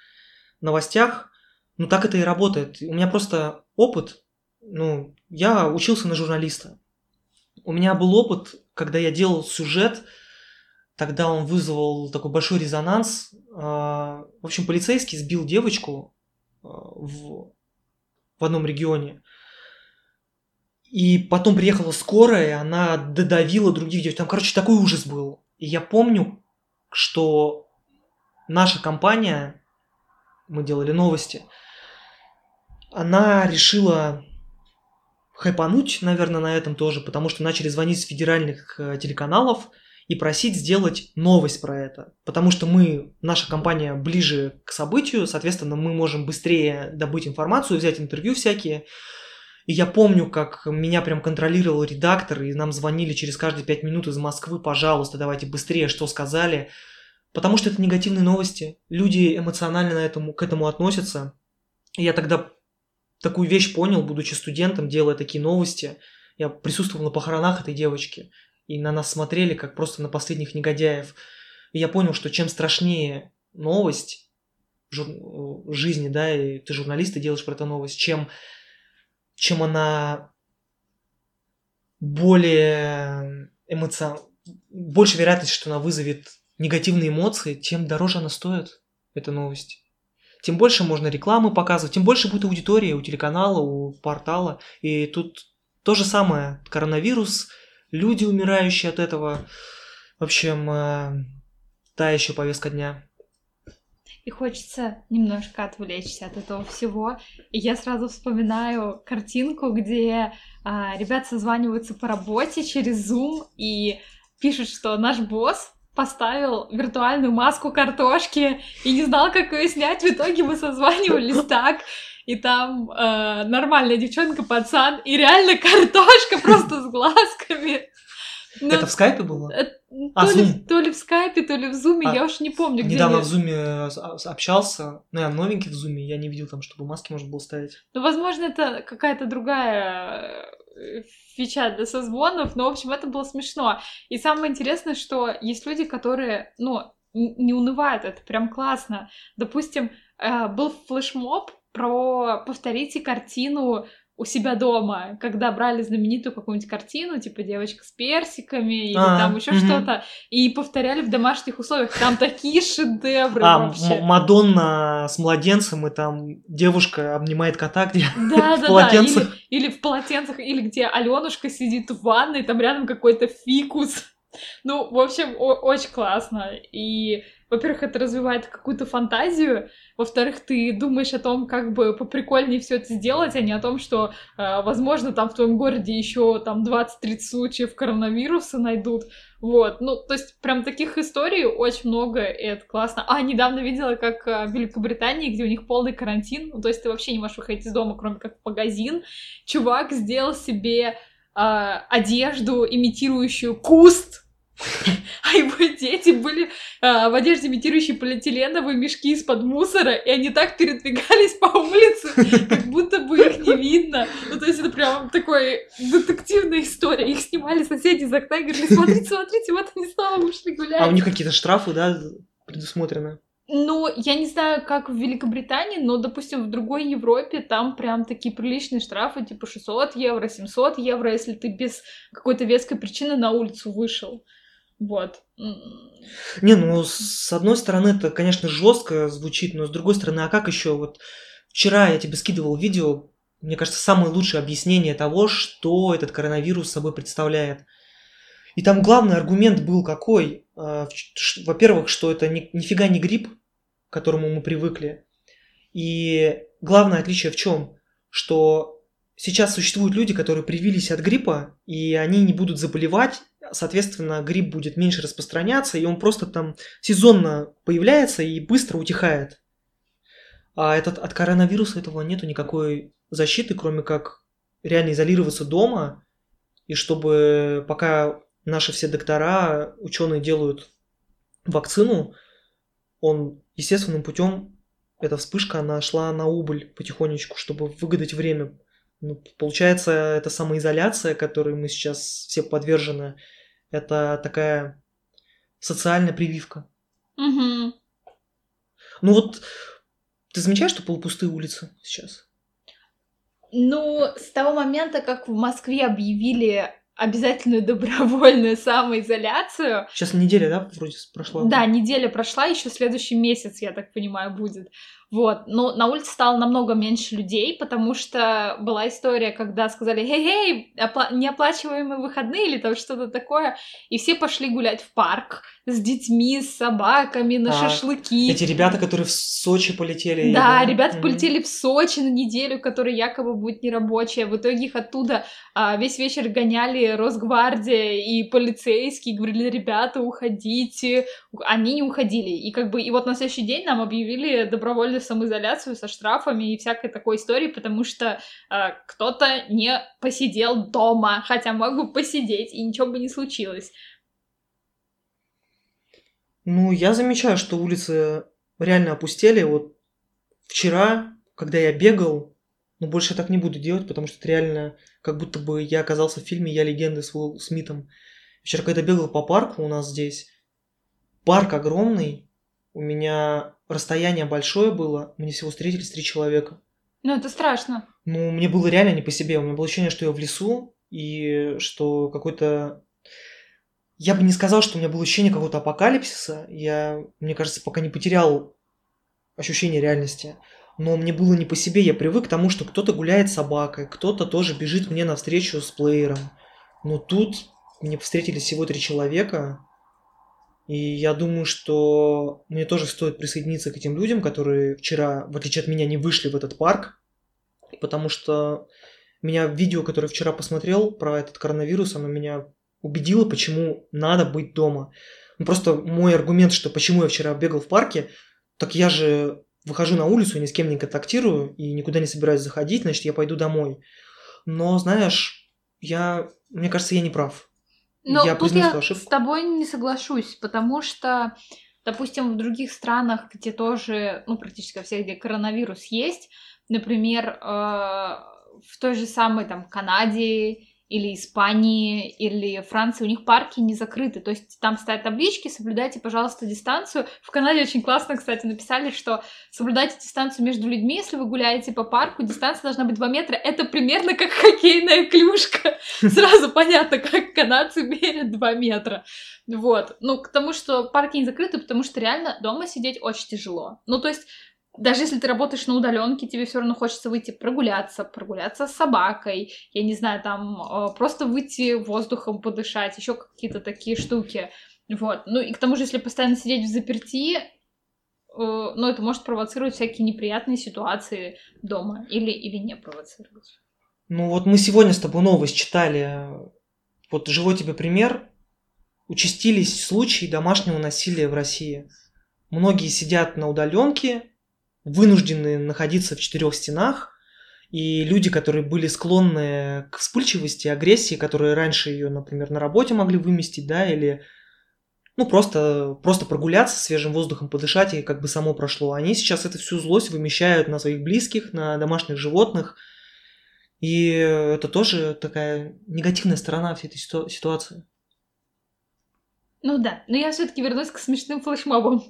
Speaker 1: новостях, ну так это и работает. У меня просто опыт, ну, я учился на журналиста. У меня был опыт, когда я делал сюжет, тогда он вызвал такой большой резонанс. А, В общем, полицейский сбил девочку а, в, в одном регионе. И потом приехала скорая, она додавила других девочек. Там, короче, такой ужас был. И я помню, что наша компания, мы делали новости, она решила хайпануть, наверное, на этом тоже, потому что начали звонить с федеральных э, телеканалов и просить сделать новость про это. Потому что мы, наша компания ближе к событию, соответственно, мы можем быстрее добыть информацию, взять интервью всякие. И я помню, как меня прям контролировал редактор, и нам звонили через каждые пять минут из Москвы, пожалуйста, давайте быстрее, что сказали. Потому что это негативные новости. Люди эмоционально на этому, к этому относятся. И я тогда такую вещь понял, будучи студентом, делая такие новости. Я присутствовал на похоронах этой девочки и на нас смотрели как просто на последних негодяев. И я понял, что чем страшнее новость жур... жизни, да, и ты журналист, и делаешь про эту новость, чем, чем она более эмоциональна, больше вероятность, что она вызовет негативные эмоции, тем дороже она стоит, эта новость. Тем больше можно рекламы показывать, тем больше будет аудитория у телеканала, у портала. И тут то же самое. Коронавирус – люди, умирающие от этого. В общем, э, та еще повестка дня.
Speaker 2: И хочется немножко отвлечься от этого всего. И я сразу вспоминаю картинку, где а, ребят созваниваются по работе через Zoom и пишут, что наш босс поставил виртуальную маску картошки и не знал, как ее снять. В итоге мы созванивались так, и там э, нормальная девчонка, пацан, и реально картошка (laughs) просто с глазками.
Speaker 1: Но ну, это в скайпе было?
Speaker 2: Это, а, то, ли, то ли в скайпе, то ли в зуме, а, я уж не помню,
Speaker 1: где Недавно я... в зуме э, а, общался, ну, я новенький в зуме, я не видел там, чтобы маски можно было ставить.
Speaker 2: Ну, возможно, это какая-то другая э, фича для созвонов, но, в общем, это было смешно. И самое интересное, что есть люди, которые, ну, не унывают, это прям классно. Допустим, э, был флешмоб, про повторите картину у себя дома, когда брали знаменитую какую-нибудь картину, типа девочка с персиками или а, там еще угу. что-то, и повторяли в домашних условиях. Там такие шедевры а, вообще.
Speaker 1: Мадонна с младенцем, и там девушка обнимает кота, где (laughs) да, в да, полотенцах.
Speaker 2: Да. Или, или в полотенцах, или где Аленушка сидит в ванной, там рядом какой-то фикус. Ну, в общем, очень классно. И во-первых, это развивает какую-то фантазию, во-вторых, ты думаешь о том, как бы поприкольнее все это сделать, а не о том, что, э, возможно, там в твоем городе еще там 20-30 случаев коронавируса найдут. Вот, ну, то есть прям таких историй очень много, и это классно. А, недавно видела, как э, в Великобритании, где у них полный карантин, ну, то есть ты вообще не можешь выходить из дома, кроме как в магазин, чувак сделал себе э, одежду, имитирующую куст, (laughs) а его дети были а, в одежде, имитирующей полиэтиленовые мешки из-под мусора, и они так передвигались по улице, как будто бы их не видно. Ну, то есть это прям такой детективная история. Их снимали соседи из окна и говорили, смотрите, смотрите, вот они снова вышли гулять.
Speaker 1: А у них какие-то штрафы, да, предусмотрены?
Speaker 2: Ну, я не знаю, как в Великобритании, но, допустим, в другой Европе там прям такие приличные штрафы, типа 600 евро, 700 евро, если ты без какой-то веской причины на улицу вышел. Вот.
Speaker 1: Не, ну, с одной стороны, это, конечно, жестко звучит, но с другой стороны, а как еще? Вот вчера я тебе скидывал видео, мне кажется, самое лучшее объяснение того, что этот коронавирус собой представляет. И там главный аргумент был какой? А, во-первых, что это ни, нифига не грипп, к которому мы привыкли. И главное отличие в чем? Что сейчас существуют люди, которые привились от гриппа, и они не будут заболевать, соответственно, грипп будет меньше распространяться, и он просто там сезонно появляется и быстро утихает. А этот, от коронавируса этого нету никакой защиты, кроме как реально изолироваться дома, и чтобы пока наши все доктора, ученые делают вакцину, он естественным путем, эта вспышка, она шла на убыль потихонечку, чтобы выгадать время. Ну, получается, это самоизоляция, которой мы сейчас все подвержены, это такая социальная прививка.
Speaker 2: Угу.
Speaker 1: Ну вот, ты замечаешь, что полупустые улицы сейчас?
Speaker 2: Ну, с того момента, как в Москве объявили обязательную добровольную самоизоляцию.
Speaker 1: Сейчас неделя, да, вроде прошла?
Speaker 2: Да, неделя прошла, еще следующий месяц, я так понимаю, будет. Вот. Но на улице стало намного меньше людей, потому что была история, когда сказали, «Хей-хей, опла- неоплачиваемые выходные» или там что-то такое, и все пошли гулять в парк с детьми, с собаками, на
Speaker 1: А,
Speaker 2: шашлыки.
Speaker 1: Эти ребята, которые в Сочи полетели.
Speaker 2: Да, ребята
Speaker 1: Мгм.
Speaker 2: полетели в Сочи на неделю, которая якобы будет нерабочая. В итоге их оттуда а, весь вечер гоняли Росгвардия и полицейские, говорили, ребята, уходите. Они не уходили. И как бы и вот на следующий день нам объявили добровольную самоизоляцию со штрафами и всякой такой истории, потому что а, кто-то не посидел дома, хотя мог бы посидеть, и ничего бы не случилось.
Speaker 1: Ну, я замечаю, что улицы реально опустели. Вот вчера, когда я бегал, но больше я так не буду делать, потому что это реально как будто бы я оказался в фильме «Я легенда» с Уилл Смитом. Вчера, когда бегал по парку у нас здесь, парк огромный, у меня расстояние большое было, мне всего встретились три человека.
Speaker 2: Ну, это страшно.
Speaker 1: Ну, мне было реально не по себе. У меня было ощущение, что я в лесу, и что какой-то... Я бы не сказал, что у меня было ощущение какого-то апокалипсиса. Я, мне кажется, пока не потерял ощущение реальности. Но мне было не по себе. Я привык к тому, что кто-то гуляет с собакой, кто-то тоже бежит мне навстречу с плеером. Но тут мне встретились всего три человека. И я думаю, что мне тоже стоит присоединиться к этим людям, которые вчера, в отличие от меня, не вышли в этот парк. Потому что меня видео, которое вчера посмотрел про этот коронавирус, оно меня убедило, почему надо быть дома. Ну, просто мой аргумент, что почему я вчера бегал в парке, так я же выхожу на улицу, ни с кем не контактирую и никуда не собираюсь заходить, значит, я пойду домой. Но, знаешь, я, мне кажется, я не прав.
Speaker 2: Но
Speaker 1: Я
Speaker 2: тут я
Speaker 1: свою
Speaker 2: с
Speaker 1: ошибку.
Speaker 2: тобой не соглашусь, потому что, допустим, в других странах, где тоже, ну, практически во всех, где коронавирус есть, например, э, в той же самой там Канаде или Испании или Франции, у них парки не закрыты, то есть там стоят таблички, соблюдайте, пожалуйста, дистанцию. В Канаде очень классно, кстати, написали, что соблюдайте дистанцию между людьми, если вы гуляете по парку, дистанция должна быть 2 метра, это примерно как хоккейная клюшка. (laughs) Сразу понятно, как канадцы мерят 2 метра. Вот. Ну, к тому, что парки не закрыты, потому что реально дома сидеть очень тяжело. Ну, то есть, даже если ты работаешь на удаленке, тебе все равно хочется выйти прогуляться, прогуляться с собакой, я не знаю, там э, просто выйти воздухом подышать, еще какие-то такие штуки. Вот. Ну и к тому же, если постоянно сидеть в заперти, э, ну, это может провоцировать всякие неприятные ситуации дома или, или не провоцировать.
Speaker 1: Ну вот мы сегодня с тобой новость читали. Вот живой тебе пример. Участились случаи домашнего насилия в России. Многие сидят на удаленке, вынуждены находиться в четырех стенах, и люди, которые были склонны к вспыльчивости, агрессии, которые раньше ее, например, на работе могли выместить, да, или ну просто, просто прогуляться, свежим воздухом подышать, и как бы само прошло. Они сейчас эту всю злость вымещают на своих близких, на домашних животных, и это тоже такая негативная сторона всей этой ситу- ситуации.
Speaker 2: Ну да, но я все-таки вернусь к смешным флешмобам.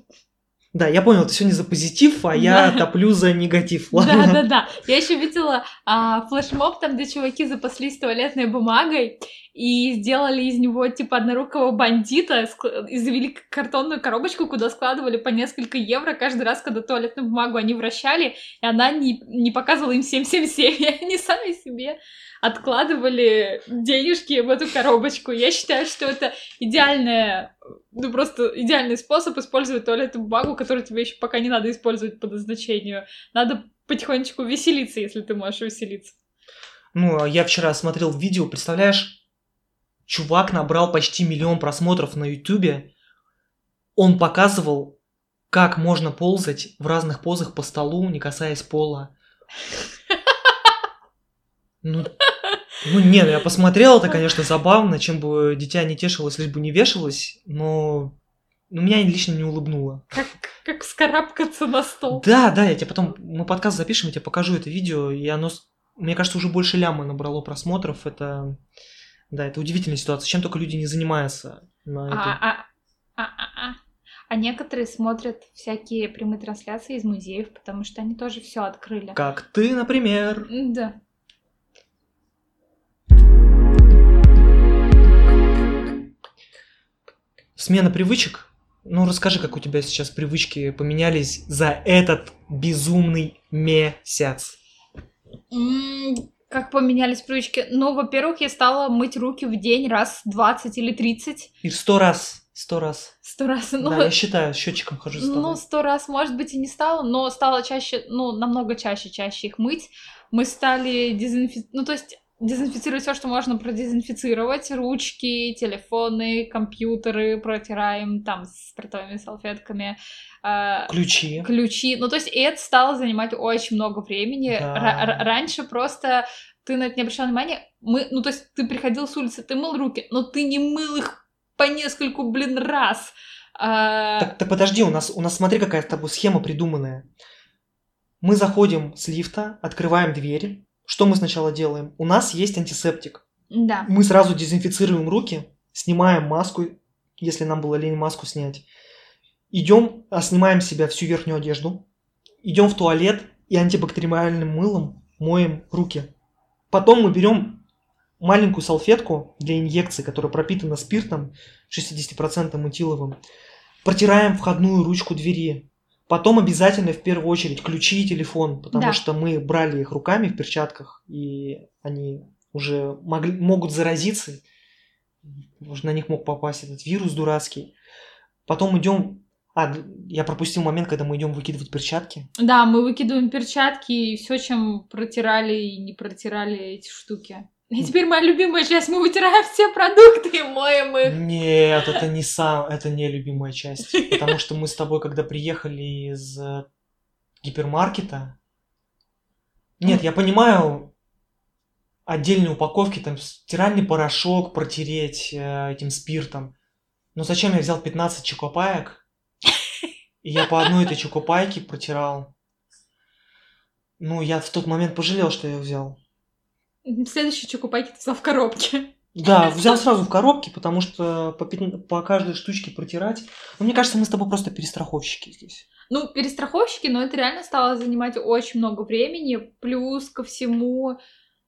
Speaker 1: Да, я понял, ты сегодня за позитив, а я
Speaker 2: Да.
Speaker 1: топлю за негатив.
Speaker 2: Да,
Speaker 1: Ладно.
Speaker 2: да, да. Я еще видела а, флешмоб, там, где чуваки запаслись туалетной бумагой и сделали из него типа однорукого бандита и завели картонную коробочку, куда складывали по несколько евро каждый раз, когда туалетную бумагу они вращали, и она не, не показывала им 777, и (laughs) они сами себе откладывали денежки в эту коробочку. Я считаю, что это идеальная, ну просто идеальный способ использовать туалетную бумагу, которую тебе еще пока не надо использовать по назначению. Надо потихонечку веселиться, если ты можешь веселиться.
Speaker 1: Ну, а я вчера смотрел видео, представляешь, чувак набрал почти миллион просмотров на ютубе. Он показывал, как можно ползать в разных позах по столу, не касаясь пола. (laughs) Ну, ну не, ну я посмотрел, это, конечно, забавно, чем бы дитя не тешилось, лишь бы не вешалось, но ну, меня лично не улыбнуло.
Speaker 2: Как, как вскарабкаться на стол.
Speaker 1: Да, да, я тебе потом, мы подкаст запишем, я тебе покажу это видео, и оно, мне кажется, уже больше ляма набрало просмотров, это, да, это удивительная ситуация, чем только люди не занимаются на
Speaker 2: А,
Speaker 1: этой-
Speaker 2: а, а, а, а. А некоторые смотрят всякие прямые трансляции из музеев, потому что они тоже все открыли.
Speaker 1: Как ты, например.
Speaker 2: Да.
Speaker 1: Смена привычек Ну, расскажи, как у тебя сейчас привычки поменялись за этот безумный месяц.
Speaker 2: Как поменялись привычки? Ну, во-первых, я стала мыть руки в день раз 20 или 30.
Speaker 1: И сто раз, сто раз.
Speaker 2: Сто раз. Ну,
Speaker 1: да, я считаю, счетчиком хожу с тобой.
Speaker 2: Ну, сто раз, может быть, и не стало, но стало чаще, ну, намного чаще, чаще их мыть. Мы стали дезинфицировать, ну, то есть дезинфицировать все, что можно продезинфицировать. Ручки, телефоны, компьютеры протираем там с спиртовыми салфетками. э,
Speaker 1: Ключи.
Speaker 2: ключи. Ну, то есть, это стало занимать очень много времени.
Speaker 1: Да.
Speaker 2: Ра- ра- раньше просто ты на это не обращал внимания. Мы, ну, то есть, ты приходил с улицы, ты мыл руки, но ты не мыл их по нескольку, блин, раз. А,
Speaker 1: Так, так подожди, у нас, у нас смотри, какая с тобой схема придуманная. Мы заходим с лифта, открываем дверь. Что мы сначала делаем? У нас есть антисептик.
Speaker 2: Да.
Speaker 1: Мы сразу дезинфицируем руки, снимаем маску, если нам было лень маску снять. Идем, а, снимаем с себя всю верхнюю одежду. Идем в туалет и антибактериальным мылом моем руки. Потом мы берем маленькую салфетку для инъекции, которая пропитана спиртом 60% этиловым. Протираем входную ручку двери. Потом обязательно в первую очередь ключи и телефон, потому
Speaker 2: Да.
Speaker 1: что мы брали их руками в перчатках, и они уже могли, могут заразиться. Уже на них мог попасть этот вирус дурацкий. Потом идем... А, я пропустил момент, когда мы идем выкидывать перчатки.
Speaker 2: Да, мы выкидываем перчатки и все, чем протирали и не протирали эти штуки. И теперь моя любимая часть, мы вытираем все продукты и моем их.
Speaker 1: Нет, это не сам, (laughs) это не любимая часть. Потому что мы с тобой, когда приехали из э, гипермаркета... Нет, я понимаю, отдельные упаковки, там стиральный порошок протереть э, этим спиртом. Но зачем я взял 15 чокопаек? И я по одной этой чокопайке протирал. Ну, я в тот момент пожалел, что я взял.
Speaker 2: Следующий чокопайки ты взял в коробке.
Speaker 1: Да, (laughs) взял сразу в коробке, потому что по, по каждой штучке протирать. Ну, мне кажется, мы с тобой просто перестраховщики здесь.
Speaker 2: Ну, перестраховщики, но это реально стало занимать очень много времени. Плюс ко всему,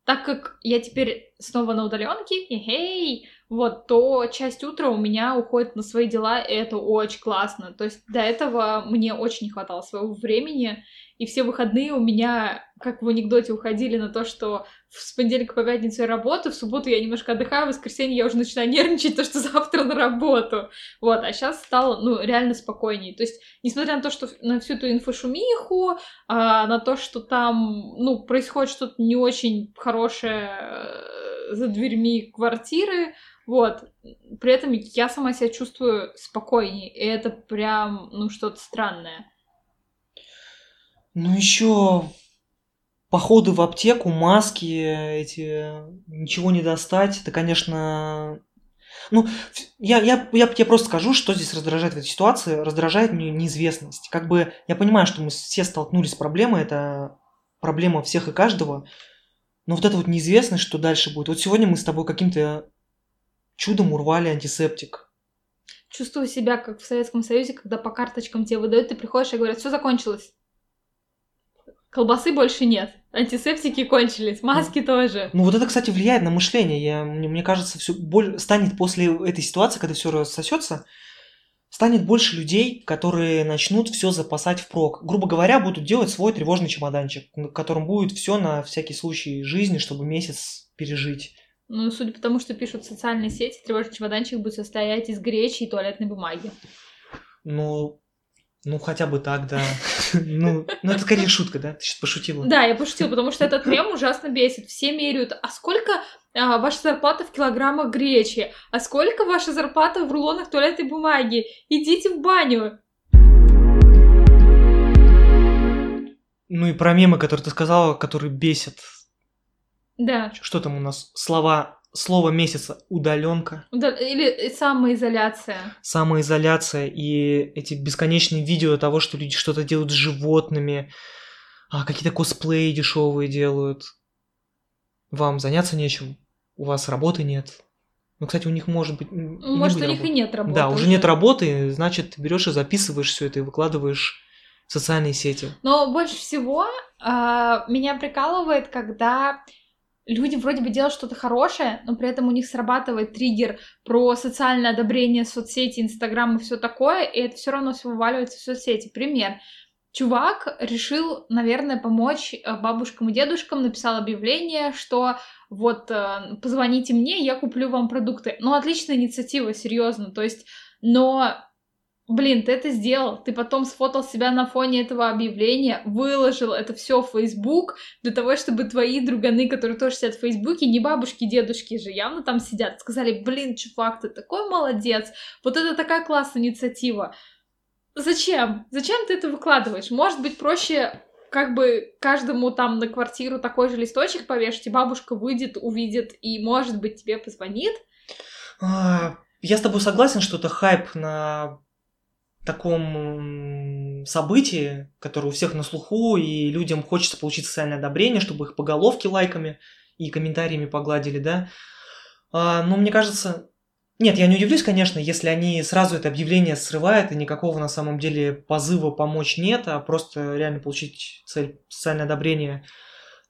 Speaker 2: так как я теперь снова на удаленке, эй, вот, то часть утра у меня уходит на свои дела, и это очень классно. То есть до этого мне очень не хватало своего времени, и все выходные у меня, как в анекдоте, уходили на то, что с понедельника по пятницу я работаю, в субботу я немножко отдыхаю, в воскресенье я уже начинаю (laughs) нервничать, то, что завтра на работу. Вот, а сейчас стало, ну, реально спокойней. То есть, несмотря на то, что на всю эту инфошумиху, а, на то, что там, ну, происходит что-то не очень хорошее э, за дверьми квартиры, вот, при этом я сама себя чувствую спокойней, и это прям, ну, что-то странное.
Speaker 1: Ну, еще походы в аптеку, маски эти, ничего не достать. Это, конечно... Ну, я, я, я тебе просто скажу, что здесь раздражает в этой ситуации. Раздражает мне неизвестность. Как бы я понимаю, что мы все столкнулись с проблемой, это проблема всех и каждого. Но вот эта вот неизвестность, что дальше будет. Вот сегодня мы с тобой каким-то чудом урвали антисептик.
Speaker 2: Чувствую себя как в Советском Союзе, когда по карточкам тебе выдают, ты приходишь и говорят, все закончилось. Колбасы больше нет. Антисептики кончились, маски тоже.
Speaker 1: Ну вот это, кстати, влияет на мышление. Я, мне, мне кажется, все боль... станет после этой ситуации, когда все рассосется, станет больше людей, которые начнут все запасать впрок. Грубо говоря, будут делать свой тревожный чемоданчик, в котором будет все на всякий случай жизни, чтобы месяц пережить.
Speaker 2: Ну, судя по тому, что пишут в социальные сети, тревожный чемоданчик будет состоять из гречи и туалетной бумаги.
Speaker 1: Ну, ну хотя бы так, да. Ну, ну это скорее шутка, да? Ты сейчас пошутила.
Speaker 2: Да, я пошутила, потому что этот мем ужасно бесит. Все меряют, а сколько а, ваша зарплата в килограммах гречи? А сколько ваша зарплата в рулонах туалетной бумаги? Идите в баню.
Speaker 1: Ну и про мемы, которые ты сказала, которые бесят.
Speaker 2: Да.
Speaker 1: Что там у нас? Слова, слово месяца удаленка.
Speaker 2: Да, Или самоизоляция.
Speaker 1: самоизоляция и эти бесконечные видео того, что люди что-то делают с животными, а, какие-то косплеи дешевые делают. Вам заняться нечем, у вас работы нет. Ну, кстати, у них может быть...
Speaker 2: Может, у них
Speaker 1: работы.
Speaker 2: и нет работы.
Speaker 1: Да, уже нет работы, значит, ты берешь и записываешь все это и выкладываешь в социальные сети.
Speaker 2: Но больше всего а, меня прикалывает, когда люди вроде бы делают что-то хорошее, но при этом у них срабатывает триггер про социальное одобрение соцсети, Инстаграм и все такое, и это все равно все вываливается в соцсети. Пример. Чувак решил, наверное, помочь э, бабушкам и дедушкам, написал объявление, что вот э, позвоните мне, я куплю вам продукты. Ну, отличная инициатива, серьезно. То есть, но Блин, ты это сделал, ты потом сфотал себя на фоне этого объявления, выложил это все в Facebook для того, чтобы твои друганы, которые тоже сидят в Фейсбуке, не бабушки, дедушки же явно там сидят, сказали, блин, чувак, ты такой молодец, вот это такая классная инициатива. Зачем? Зачем ты это выкладываешь? Может быть, проще как бы каждому там на квартиру такой же листочек повешать, и бабушка выйдет, увидит, и, может быть, тебе позвонит?
Speaker 1: А, я с тобой согласен, что это хайп на таком событии, которое у всех на слуху, и людям хочется получить социальное одобрение, чтобы их по головке лайками и комментариями погладили, да. А, но мне кажется, нет, я не удивлюсь, конечно, если они сразу это объявление срывают, и никакого на самом деле позыва помочь нет, а просто реально получить цель социальное одобрение.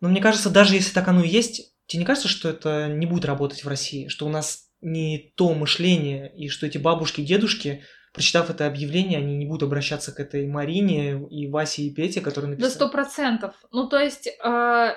Speaker 1: Но мне кажется, даже если так оно и есть, тебе не кажется, что это не будет работать в России, что у нас не то мышление, и что эти бабушки дедушки прочитав это объявление, они не будут обращаться к этой Марине и Васе и Пете, которые написали.
Speaker 2: Да сто процентов. Ну, то есть, э,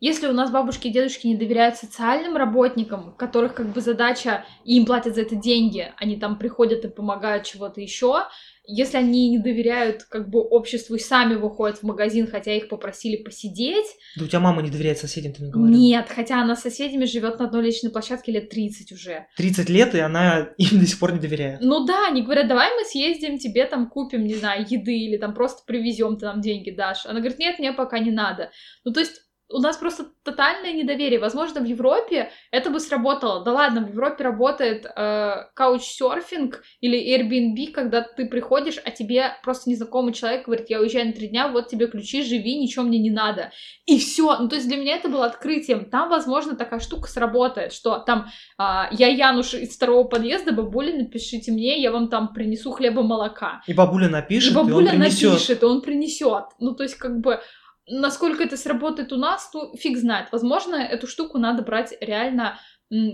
Speaker 2: если у нас бабушки и дедушки не доверяют социальным работникам, которых как бы задача, и им платят за это деньги, они там приходят и помогают чего-то еще, если они не доверяют как бы обществу и сами выходят в магазин, хотя их попросили посидеть.
Speaker 1: Да у тебя мама не доверяет соседям, ты мне говорил.
Speaker 2: Нет, хотя она с соседями живет на одной личной площадке лет 30 уже.
Speaker 1: 30 лет, и она им до сих пор не доверяет.
Speaker 2: Ну да, они говорят, давай мы съездим, тебе там купим, не знаю, еды или там просто привезем, ты нам деньги дашь. Она говорит, нет, мне пока не надо. Ну то есть у нас просто тотальное недоверие. Возможно, в Европе это бы сработало. Да ладно, в Европе работает э, каучсерфинг или Airbnb, когда ты приходишь, а тебе просто незнакомый человек говорит, я уезжаю на три дня, вот тебе ключи, живи, ничего мне не надо. И все. Ну, то есть для меня это было открытием. Там, возможно, такая штука сработает, что там э, я Януш из второго подъезда, бабуля, напишите мне, я вам там принесу хлеба, молока.
Speaker 1: И бабуля напишет, и,
Speaker 2: бабуля
Speaker 1: и он принесет.
Speaker 2: напишет, и он принесет. Ну, то есть как бы Насколько это сработает у нас, ну, фиг знает. Возможно, эту штуку надо брать реально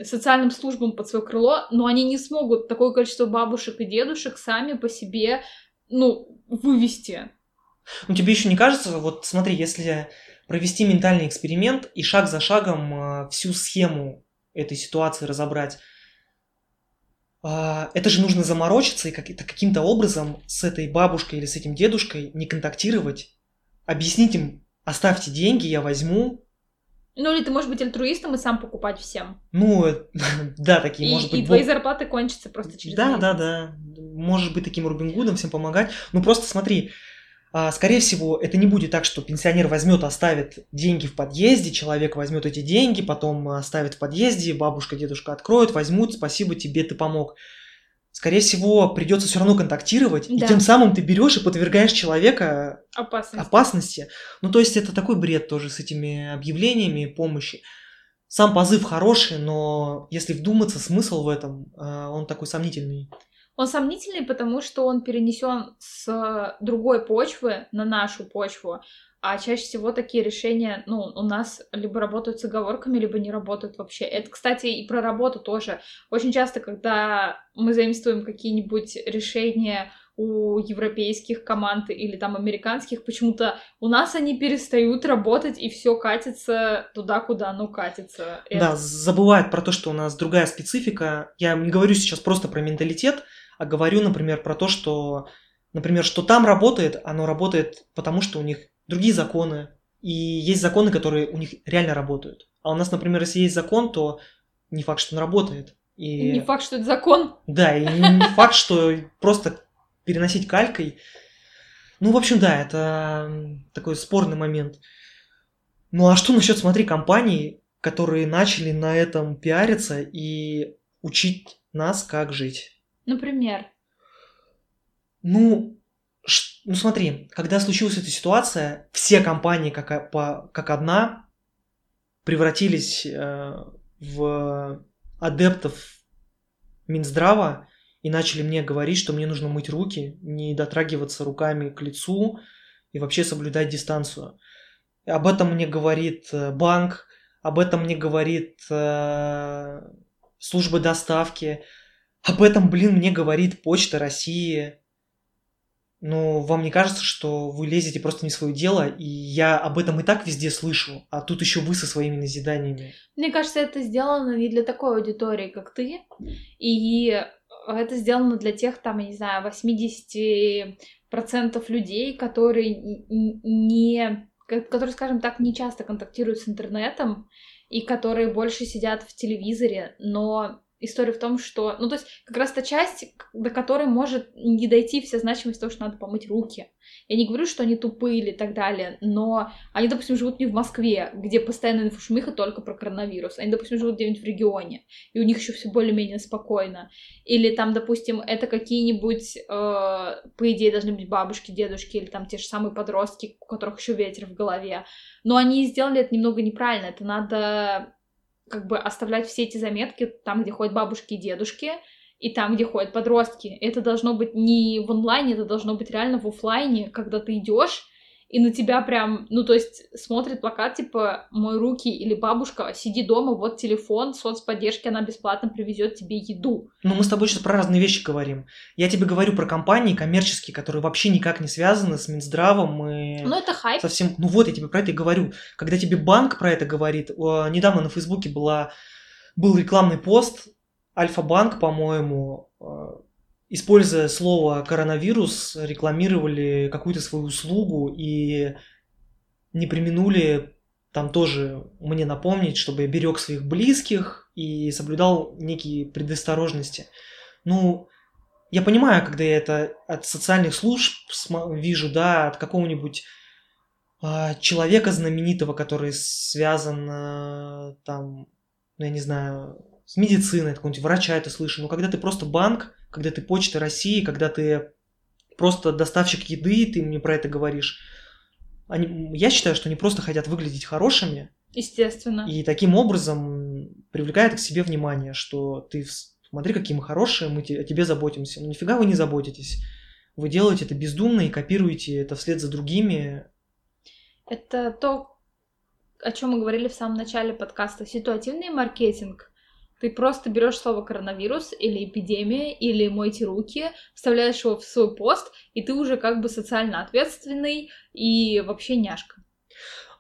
Speaker 2: социальным службам под свое крыло, но они не смогут такое количество бабушек и дедушек сами по себе, ну, вывести.
Speaker 1: Ну, тебе еще не кажется, вот смотри, если провести ментальный эксперимент и шаг за шагом э, всю схему этой ситуации разобрать, э, это же нужно заморочиться и каким-то образом с этой бабушкой или с этим дедушкой не контактировать объяснить им, оставьте деньги, я возьму.
Speaker 2: Ну или ты можешь быть альтруистом и сам покупать всем.
Speaker 1: Ну, (laughs) да, такие,
Speaker 2: и,
Speaker 1: может быть...
Speaker 2: И твои зарплаты кончатся просто через
Speaker 1: Да,
Speaker 2: месяц.
Speaker 1: да, да. Можешь быть таким Рубин Гудом, всем помогать. Ну просто смотри, а, скорее всего, это не будет так, что пенсионер возьмет, оставит деньги в подъезде, человек возьмет эти деньги, потом оставит в подъезде, бабушка, дедушка откроют, возьмут, спасибо тебе, ты помог скорее всего, придется все равно контактировать, да. и тем самым ты берешь и подвергаешь человека
Speaker 2: опасности.
Speaker 1: опасности. Ну, то есть это такой бред тоже с этими объявлениями помощи. Сам позыв хороший, но если вдуматься, смысл в этом, э, он такой сомнительный.
Speaker 2: Он сомнительный, потому что он перенесен с другой почвы на нашу почву. А чаще всего такие решения, ну, у нас либо работают с оговорками, либо не работают вообще. Это, кстати, и про работу тоже. Очень часто, когда мы заимствуем какие-нибудь решения у европейских команд или там американских, почему-то у нас они перестают работать, и все катится туда, куда оно катится.
Speaker 1: Да, забывает про то, что у нас другая специфика. Я не говорю сейчас просто про менталитет, а говорю, например, про то, что, например, что там работает, оно работает потому, что у них другие законы, и есть законы, которые у них реально работают. А у нас, например, если есть закон, то не факт, что он работает.
Speaker 2: И... Не факт, что это закон.
Speaker 1: Да, и не (laughs) факт, что просто переносить калькой. Ну, в общем, да, это такой спорный момент. Ну, а что насчет, смотри, компаний, которые начали на этом пиариться и учить нас, как жить?
Speaker 2: Например?
Speaker 1: Ну, ну смотри, когда случилась эта ситуация, все компании как, по, как одна превратились э, в адептов Минздрава и начали мне говорить, что мне нужно мыть руки, не дотрагиваться руками к лицу и вообще соблюдать дистанцию. Об этом мне говорит э, банк, об этом мне говорит э, служба доставки, об этом, блин, мне говорит Почта России. Ну, вам не кажется, что вы лезете просто не в свое дело, и я об этом и так везде слышу, а тут еще вы со своими назиданиями.
Speaker 2: Мне кажется, это сделано не для такой аудитории, как ты, и это сделано для тех, там, я не знаю, 80% людей, которые не, которые, скажем так, не часто контактируют с интернетом, и которые больше сидят в телевизоре, но история в том, что, ну, то есть, как раз та часть, до которой может не дойти вся значимость того, что надо помыть руки. Я не говорю, что они тупые или так далее, но они, допустим, живут не в Москве, где постоянно инфошумиха только про коронавирус. Они, допустим, живут где-нибудь в регионе, и у них еще все более-менее спокойно. Или там, допустим, это какие-нибудь, э, по идее, должны быть бабушки, дедушки, или там те же самые подростки, у которых еще ветер в голове. Но они сделали это немного неправильно. Это надо как бы оставлять все эти заметки там, где ходят бабушки и дедушки, и там, где ходят подростки. Это должно быть не в онлайне, это должно быть реально в офлайне, когда ты идешь и на тебя прям, ну, то есть смотрит плакат, типа, «Мой руки» или «Бабушка, сиди дома, вот телефон, соцподдержки, она бесплатно привезет тебе еду».
Speaker 1: Ну, мы с тобой сейчас про разные вещи говорим. Я тебе говорю про компании коммерческие, которые вообще никак не связаны с Минздравом и...
Speaker 2: Ну, это хайп.
Speaker 1: Совсем... Ну, вот я тебе про это и говорю. Когда тебе банк про это говорит, недавно на Фейсбуке была... был рекламный пост, Альфа-банк, по-моему, используя слово коронавирус, рекламировали какую-то свою услугу и не применули там тоже мне напомнить, чтобы я берег своих близких и соблюдал некие предосторожности. Ну, я понимаю, когда я это от социальных служб вижу, да, от какого-нибудь э, человека знаменитого, который связан э, там, ну, я не знаю, с медициной, какого-нибудь врача это слышу. Но когда ты просто банк, когда ты Почта России, когда ты просто доставщик еды, ты мне про это говоришь. Они, я считаю, что они просто хотят выглядеть хорошими.
Speaker 2: Естественно.
Speaker 1: И таким образом привлекают к себе внимание, что ты смотри, какие мы хорошие, мы о тебе заботимся. Ну, нифига вы не заботитесь. Вы делаете это бездумно и копируете это вслед за другими.
Speaker 2: Это то, о чем мы говорили в самом начале подкаста. Ситуативный маркетинг ты просто берешь слово коронавирус или эпидемия или мойте руки, вставляешь его в свой пост, и ты уже как бы социально ответственный и вообще няшка.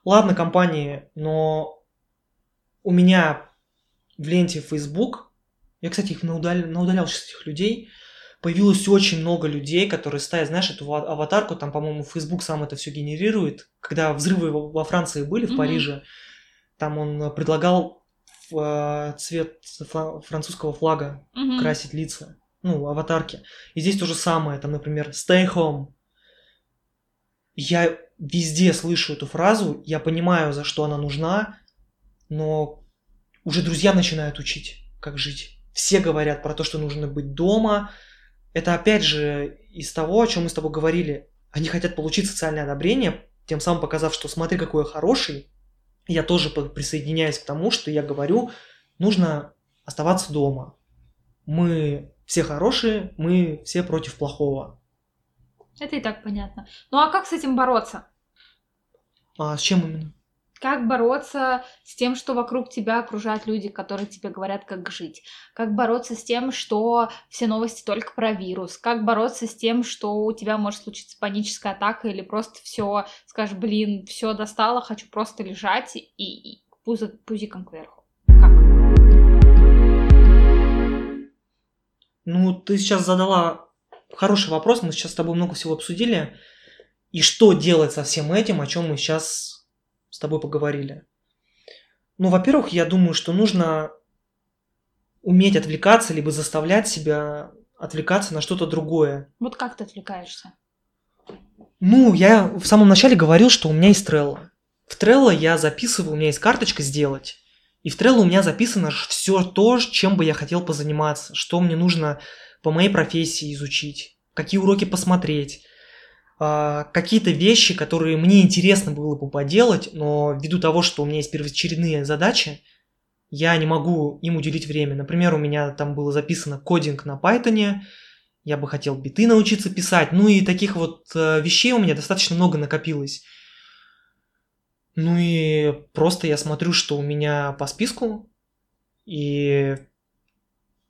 Speaker 1: Ладно, компании, но у меня в ленте Facebook, я, кстати, их наудалял, наудалял этих людей, появилось очень много людей, которые ставят, знаешь, эту аватарку, там, по-моему, Facebook сам это все генерирует. Когда взрывы во Франции были, в mm-hmm. Париже, там он предлагал в цвет французского флага угу. красить лица, ну, аватарки. И здесь то же самое, там, например, stay home. Я везде слышу эту фразу, я понимаю, за что она нужна, но уже друзья начинают учить, как жить. Все говорят про то, что нужно быть дома. Это опять же из того, о чем мы с тобой говорили. Они хотят получить социальное одобрение, тем самым показав, что смотри, какой я хороший, я тоже присоединяюсь к тому, что я говорю, нужно оставаться дома. Мы все хорошие, мы все против плохого.
Speaker 2: Это и так понятно. Ну а как с этим бороться?
Speaker 1: А с чем именно?
Speaker 2: Как бороться с тем, что вокруг тебя окружают люди, которые тебе говорят, как жить? Как бороться с тем, что все новости только про вирус? Как бороться с тем, что у тебя может случиться паническая атака или просто все, скажешь, блин, все достало, хочу просто лежать и, и пузо, пузиком кверху? Как?
Speaker 1: Ну, ты сейчас задала хороший вопрос, мы сейчас с тобой много всего обсудили. И что делать со всем этим, о чем мы сейчас с тобой поговорили? Ну, во-первых, я думаю, что нужно уметь отвлекаться, либо заставлять себя отвлекаться на что-то другое.
Speaker 2: Вот как ты отвлекаешься?
Speaker 1: Ну, я в самом начале говорил, что у меня есть Trello. В Trello я записываю, у меня есть карточка «Сделать». И в Trello у меня записано все то, чем бы я хотел позаниматься, что мне нужно по моей профессии изучить, какие уроки посмотреть, какие-то вещи, которые мне интересно было бы поделать, но ввиду того, что у меня есть первоочередные задачи, я не могу им уделить время. Например, у меня там было записано кодинг на Python, я бы хотел биты научиться писать, ну и таких вот э, вещей у меня достаточно много накопилось. Ну и просто я смотрю, что у меня по списку, и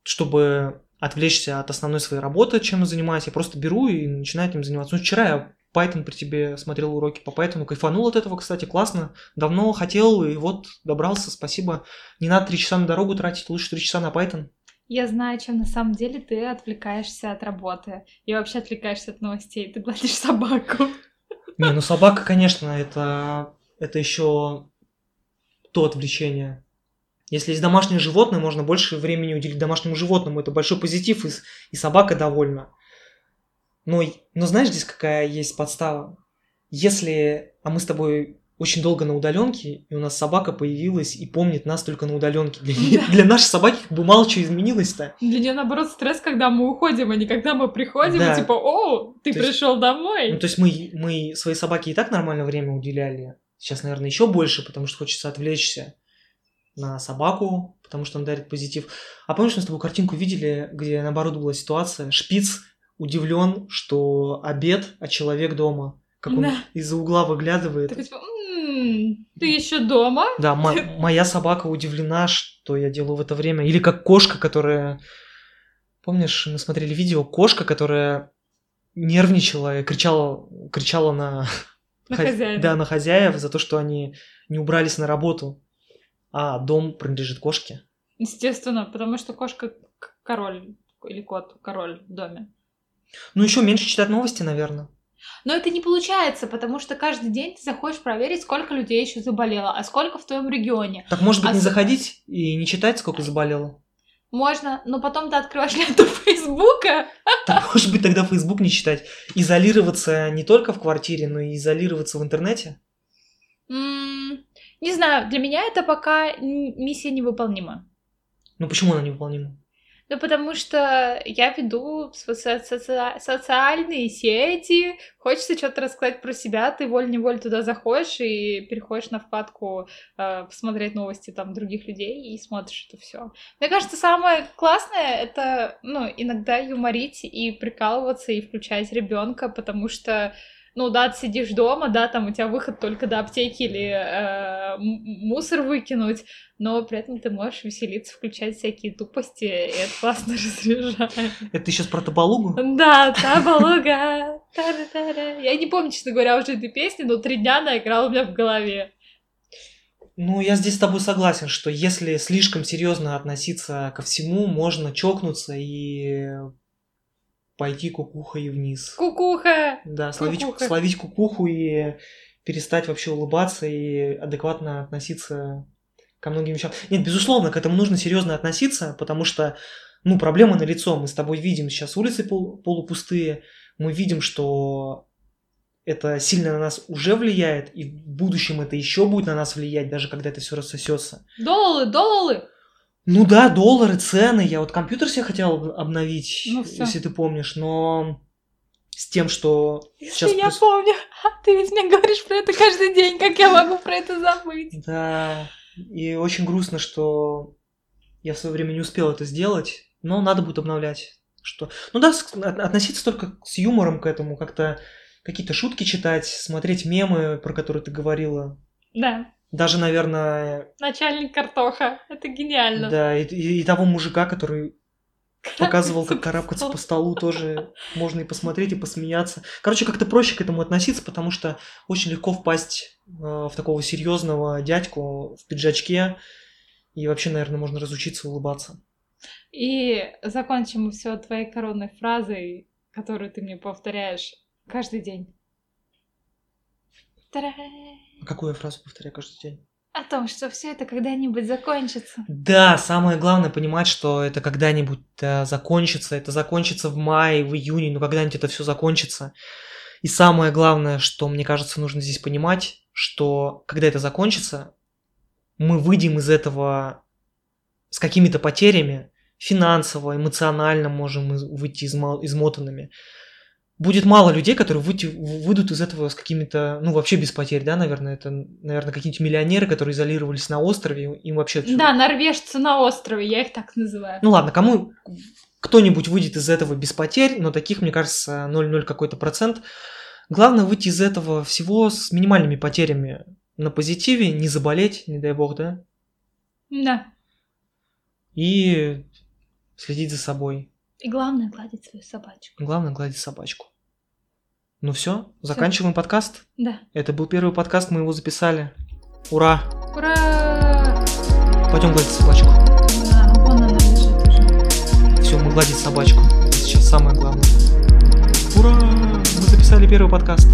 Speaker 1: чтобы отвлечься от основной своей работы, чем я занимаюсь, я просто беру и начинаю этим заниматься. Ну, вчера я Python при тебе смотрел уроки по Python, кайфанул от этого, кстати, классно. Давно хотел, и вот добрался, спасибо. Не надо три часа на дорогу тратить, лучше три часа на Python.
Speaker 2: Я знаю, чем на самом деле ты отвлекаешься от работы и вообще отвлекаешься от новостей. Ты гладишь собаку.
Speaker 1: Не, ну собака, конечно, это, это еще то отвлечение. Если есть домашнее животное, можно больше времени уделить домашнему животному. Это большой позитив, и, и собака довольна. Но, но знаешь, здесь какая есть подстава? Если, а мы с тобой очень долго на удаленке, и у нас собака появилась и помнит нас только на удаленке. Для, для нашей собаки как бы мало чего изменилось-то.
Speaker 2: Для нее, наоборот, стресс, когда мы уходим, а не когда мы приходим, да. и типа, о, ты то пришел есть, домой.
Speaker 1: Ну, то есть мы, мы своей собаке и так нормально время уделяли. Сейчас, наверное, еще больше, потому что хочется отвлечься на собаку, потому что он дарит позитив. А помнишь, мы с тобой картинку видели, где наоборот была ситуация? Шпиц удивлен, что обед, а человек дома. Как он да. из-за угла выглядывает.
Speaker 2: Такой, типа, м-м, ты еще дома?
Speaker 1: Да, (laughs) моя собака удивлена, что я делаю в это время. Или как кошка, которая... Помнишь, мы смотрели видео, кошка, которая нервничала и кричала, кричала на...
Speaker 2: На хозяина. (laughs)
Speaker 1: Да, на хозяев за то, что они не убрались на работу, а дом принадлежит кошке.
Speaker 2: Естественно, потому что кошка король или кот король в доме.
Speaker 1: Ну, еще меньше читать новости, наверное.
Speaker 2: Но это не получается, потому что каждый день ты заходишь проверить, сколько людей еще заболело, а сколько в твоем регионе.
Speaker 1: Так может быть
Speaker 2: а
Speaker 1: не с... заходить и не читать, сколько заболело?
Speaker 2: Можно, но потом ты открываешь ленту Фейсбука.
Speaker 1: Так, может быть, тогда Фейсбук не читать. Изолироваться не только в квартире, но и изолироваться в интернете?
Speaker 2: М-м, не знаю, для меня это пока миссия невыполнима.
Speaker 1: Ну почему она невыполнима?
Speaker 2: Ну, потому что я веду соци- соци- социальные сети, хочется что-то рассказать про себя, ты воль-неволь туда заходишь и переходишь на вкладку э, посмотреть новости там других людей и смотришь это все. Мне кажется, самое классное это, ну, иногда юморить и прикалываться и включать ребенка, потому что ну да, ты сидишь дома, да, там у тебя выход только до аптеки или э, мусор выкинуть, но при этом ты можешь веселиться, включать всякие тупости, и это классно (laughs) разряжает.
Speaker 1: Это ты сейчас про Табалугу?
Speaker 2: Да, Табалуга. Я не помню, честно говоря, уже этой песни, но три дня она играла у меня в голове.
Speaker 1: Ну, я здесь с тобой согласен, что если слишком серьезно относиться ко всему, можно чокнуться и пойти кукухой вниз.
Speaker 2: Кукуха!
Speaker 1: Да, словить, кукуха. словить кукуху и перестать вообще улыбаться и адекватно относиться ко многим вещам. Нет, безусловно, к этому нужно серьезно относиться, потому что, ну, проблема на лицо. Мы с тобой видим сейчас улицы пол, полупустые, мы видим, что это сильно на нас уже влияет, и в будущем это еще будет на нас влиять, даже когда это все рассосется.
Speaker 2: Доллары, доллары!
Speaker 1: Ну да, доллары, цены. Я вот компьютер себе хотел обновить, ну, если ты помнишь, но с тем, что
Speaker 2: если сейчас... я прос... помню. (laughs) Ты ведь мне говоришь про это каждый день, как я могу про это забыть?
Speaker 1: Да, и очень грустно, что я в свое время не успел это сделать, но надо будет обновлять. Что... Ну да, относиться только с юмором к этому, как-то какие-то шутки читать, смотреть мемы, про которые ты говорила.
Speaker 2: Да.
Speaker 1: Даже, наверное...
Speaker 2: Начальник картоха. Это гениально.
Speaker 1: Да, и, и, и того мужика, который показывал, как (laughs) карабкаться по столу, тоже можно и посмотреть, и посмеяться. Короче, как-то проще к этому относиться, потому что очень легко впасть э, в такого серьезного дядьку в пиджачке, и вообще, наверное, можно разучиться улыбаться.
Speaker 2: И закончим все твоей коронной фразой, которую ты мне повторяешь каждый день.
Speaker 1: А какую я фразу повторяю каждый день?
Speaker 2: О том, что все это когда-нибудь закончится.
Speaker 1: Да, самое главное понимать, что это когда-нибудь э, закончится. Это закончится в мае, в июне, но когда-нибудь это все закончится. И самое главное, что мне кажется, нужно здесь понимать, что когда это закончится, мы выйдем из этого с какими-то потерями, финансово, эмоционально можем выйти измотанными будет мало людей, которые выйти, выйдут из этого с какими-то, ну, вообще без потерь, да, наверное, это, наверное, какие-нибудь миллионеры, которые изолировались на острове, им вообще...
Speaker 2: Да, норвежцы на острове, я их так называю.
Speaker 1: Ну ладно, кому кто-нибудь выйдет из этого без потерь, но таких, мне кажется, 0,0 какой-то процент. Главное выйти из этого всего с минимальными потерями. на позитиве, не заболеть, не дай бог, да?
Speaker 2: Да.
Speaker 1: И следить за собой.
Speaker 2: И главное гладить свою собачку.
Speaker 1: Главное гладить собачку. Ну все, заканчиваем подкаст.
Speaker 2: Да.
Speaker 1: Это был первый подкаст, мы его записали. Ура!
Speaker 2: Ура!
Speaker 1: Пойдем гладить собачку.
Speaker 2: Да, вон она лежит уже.
Speaker 1: Все, мы гладить собачку. Это сейчас самое главное. Ура! Мы записали первый подкаст.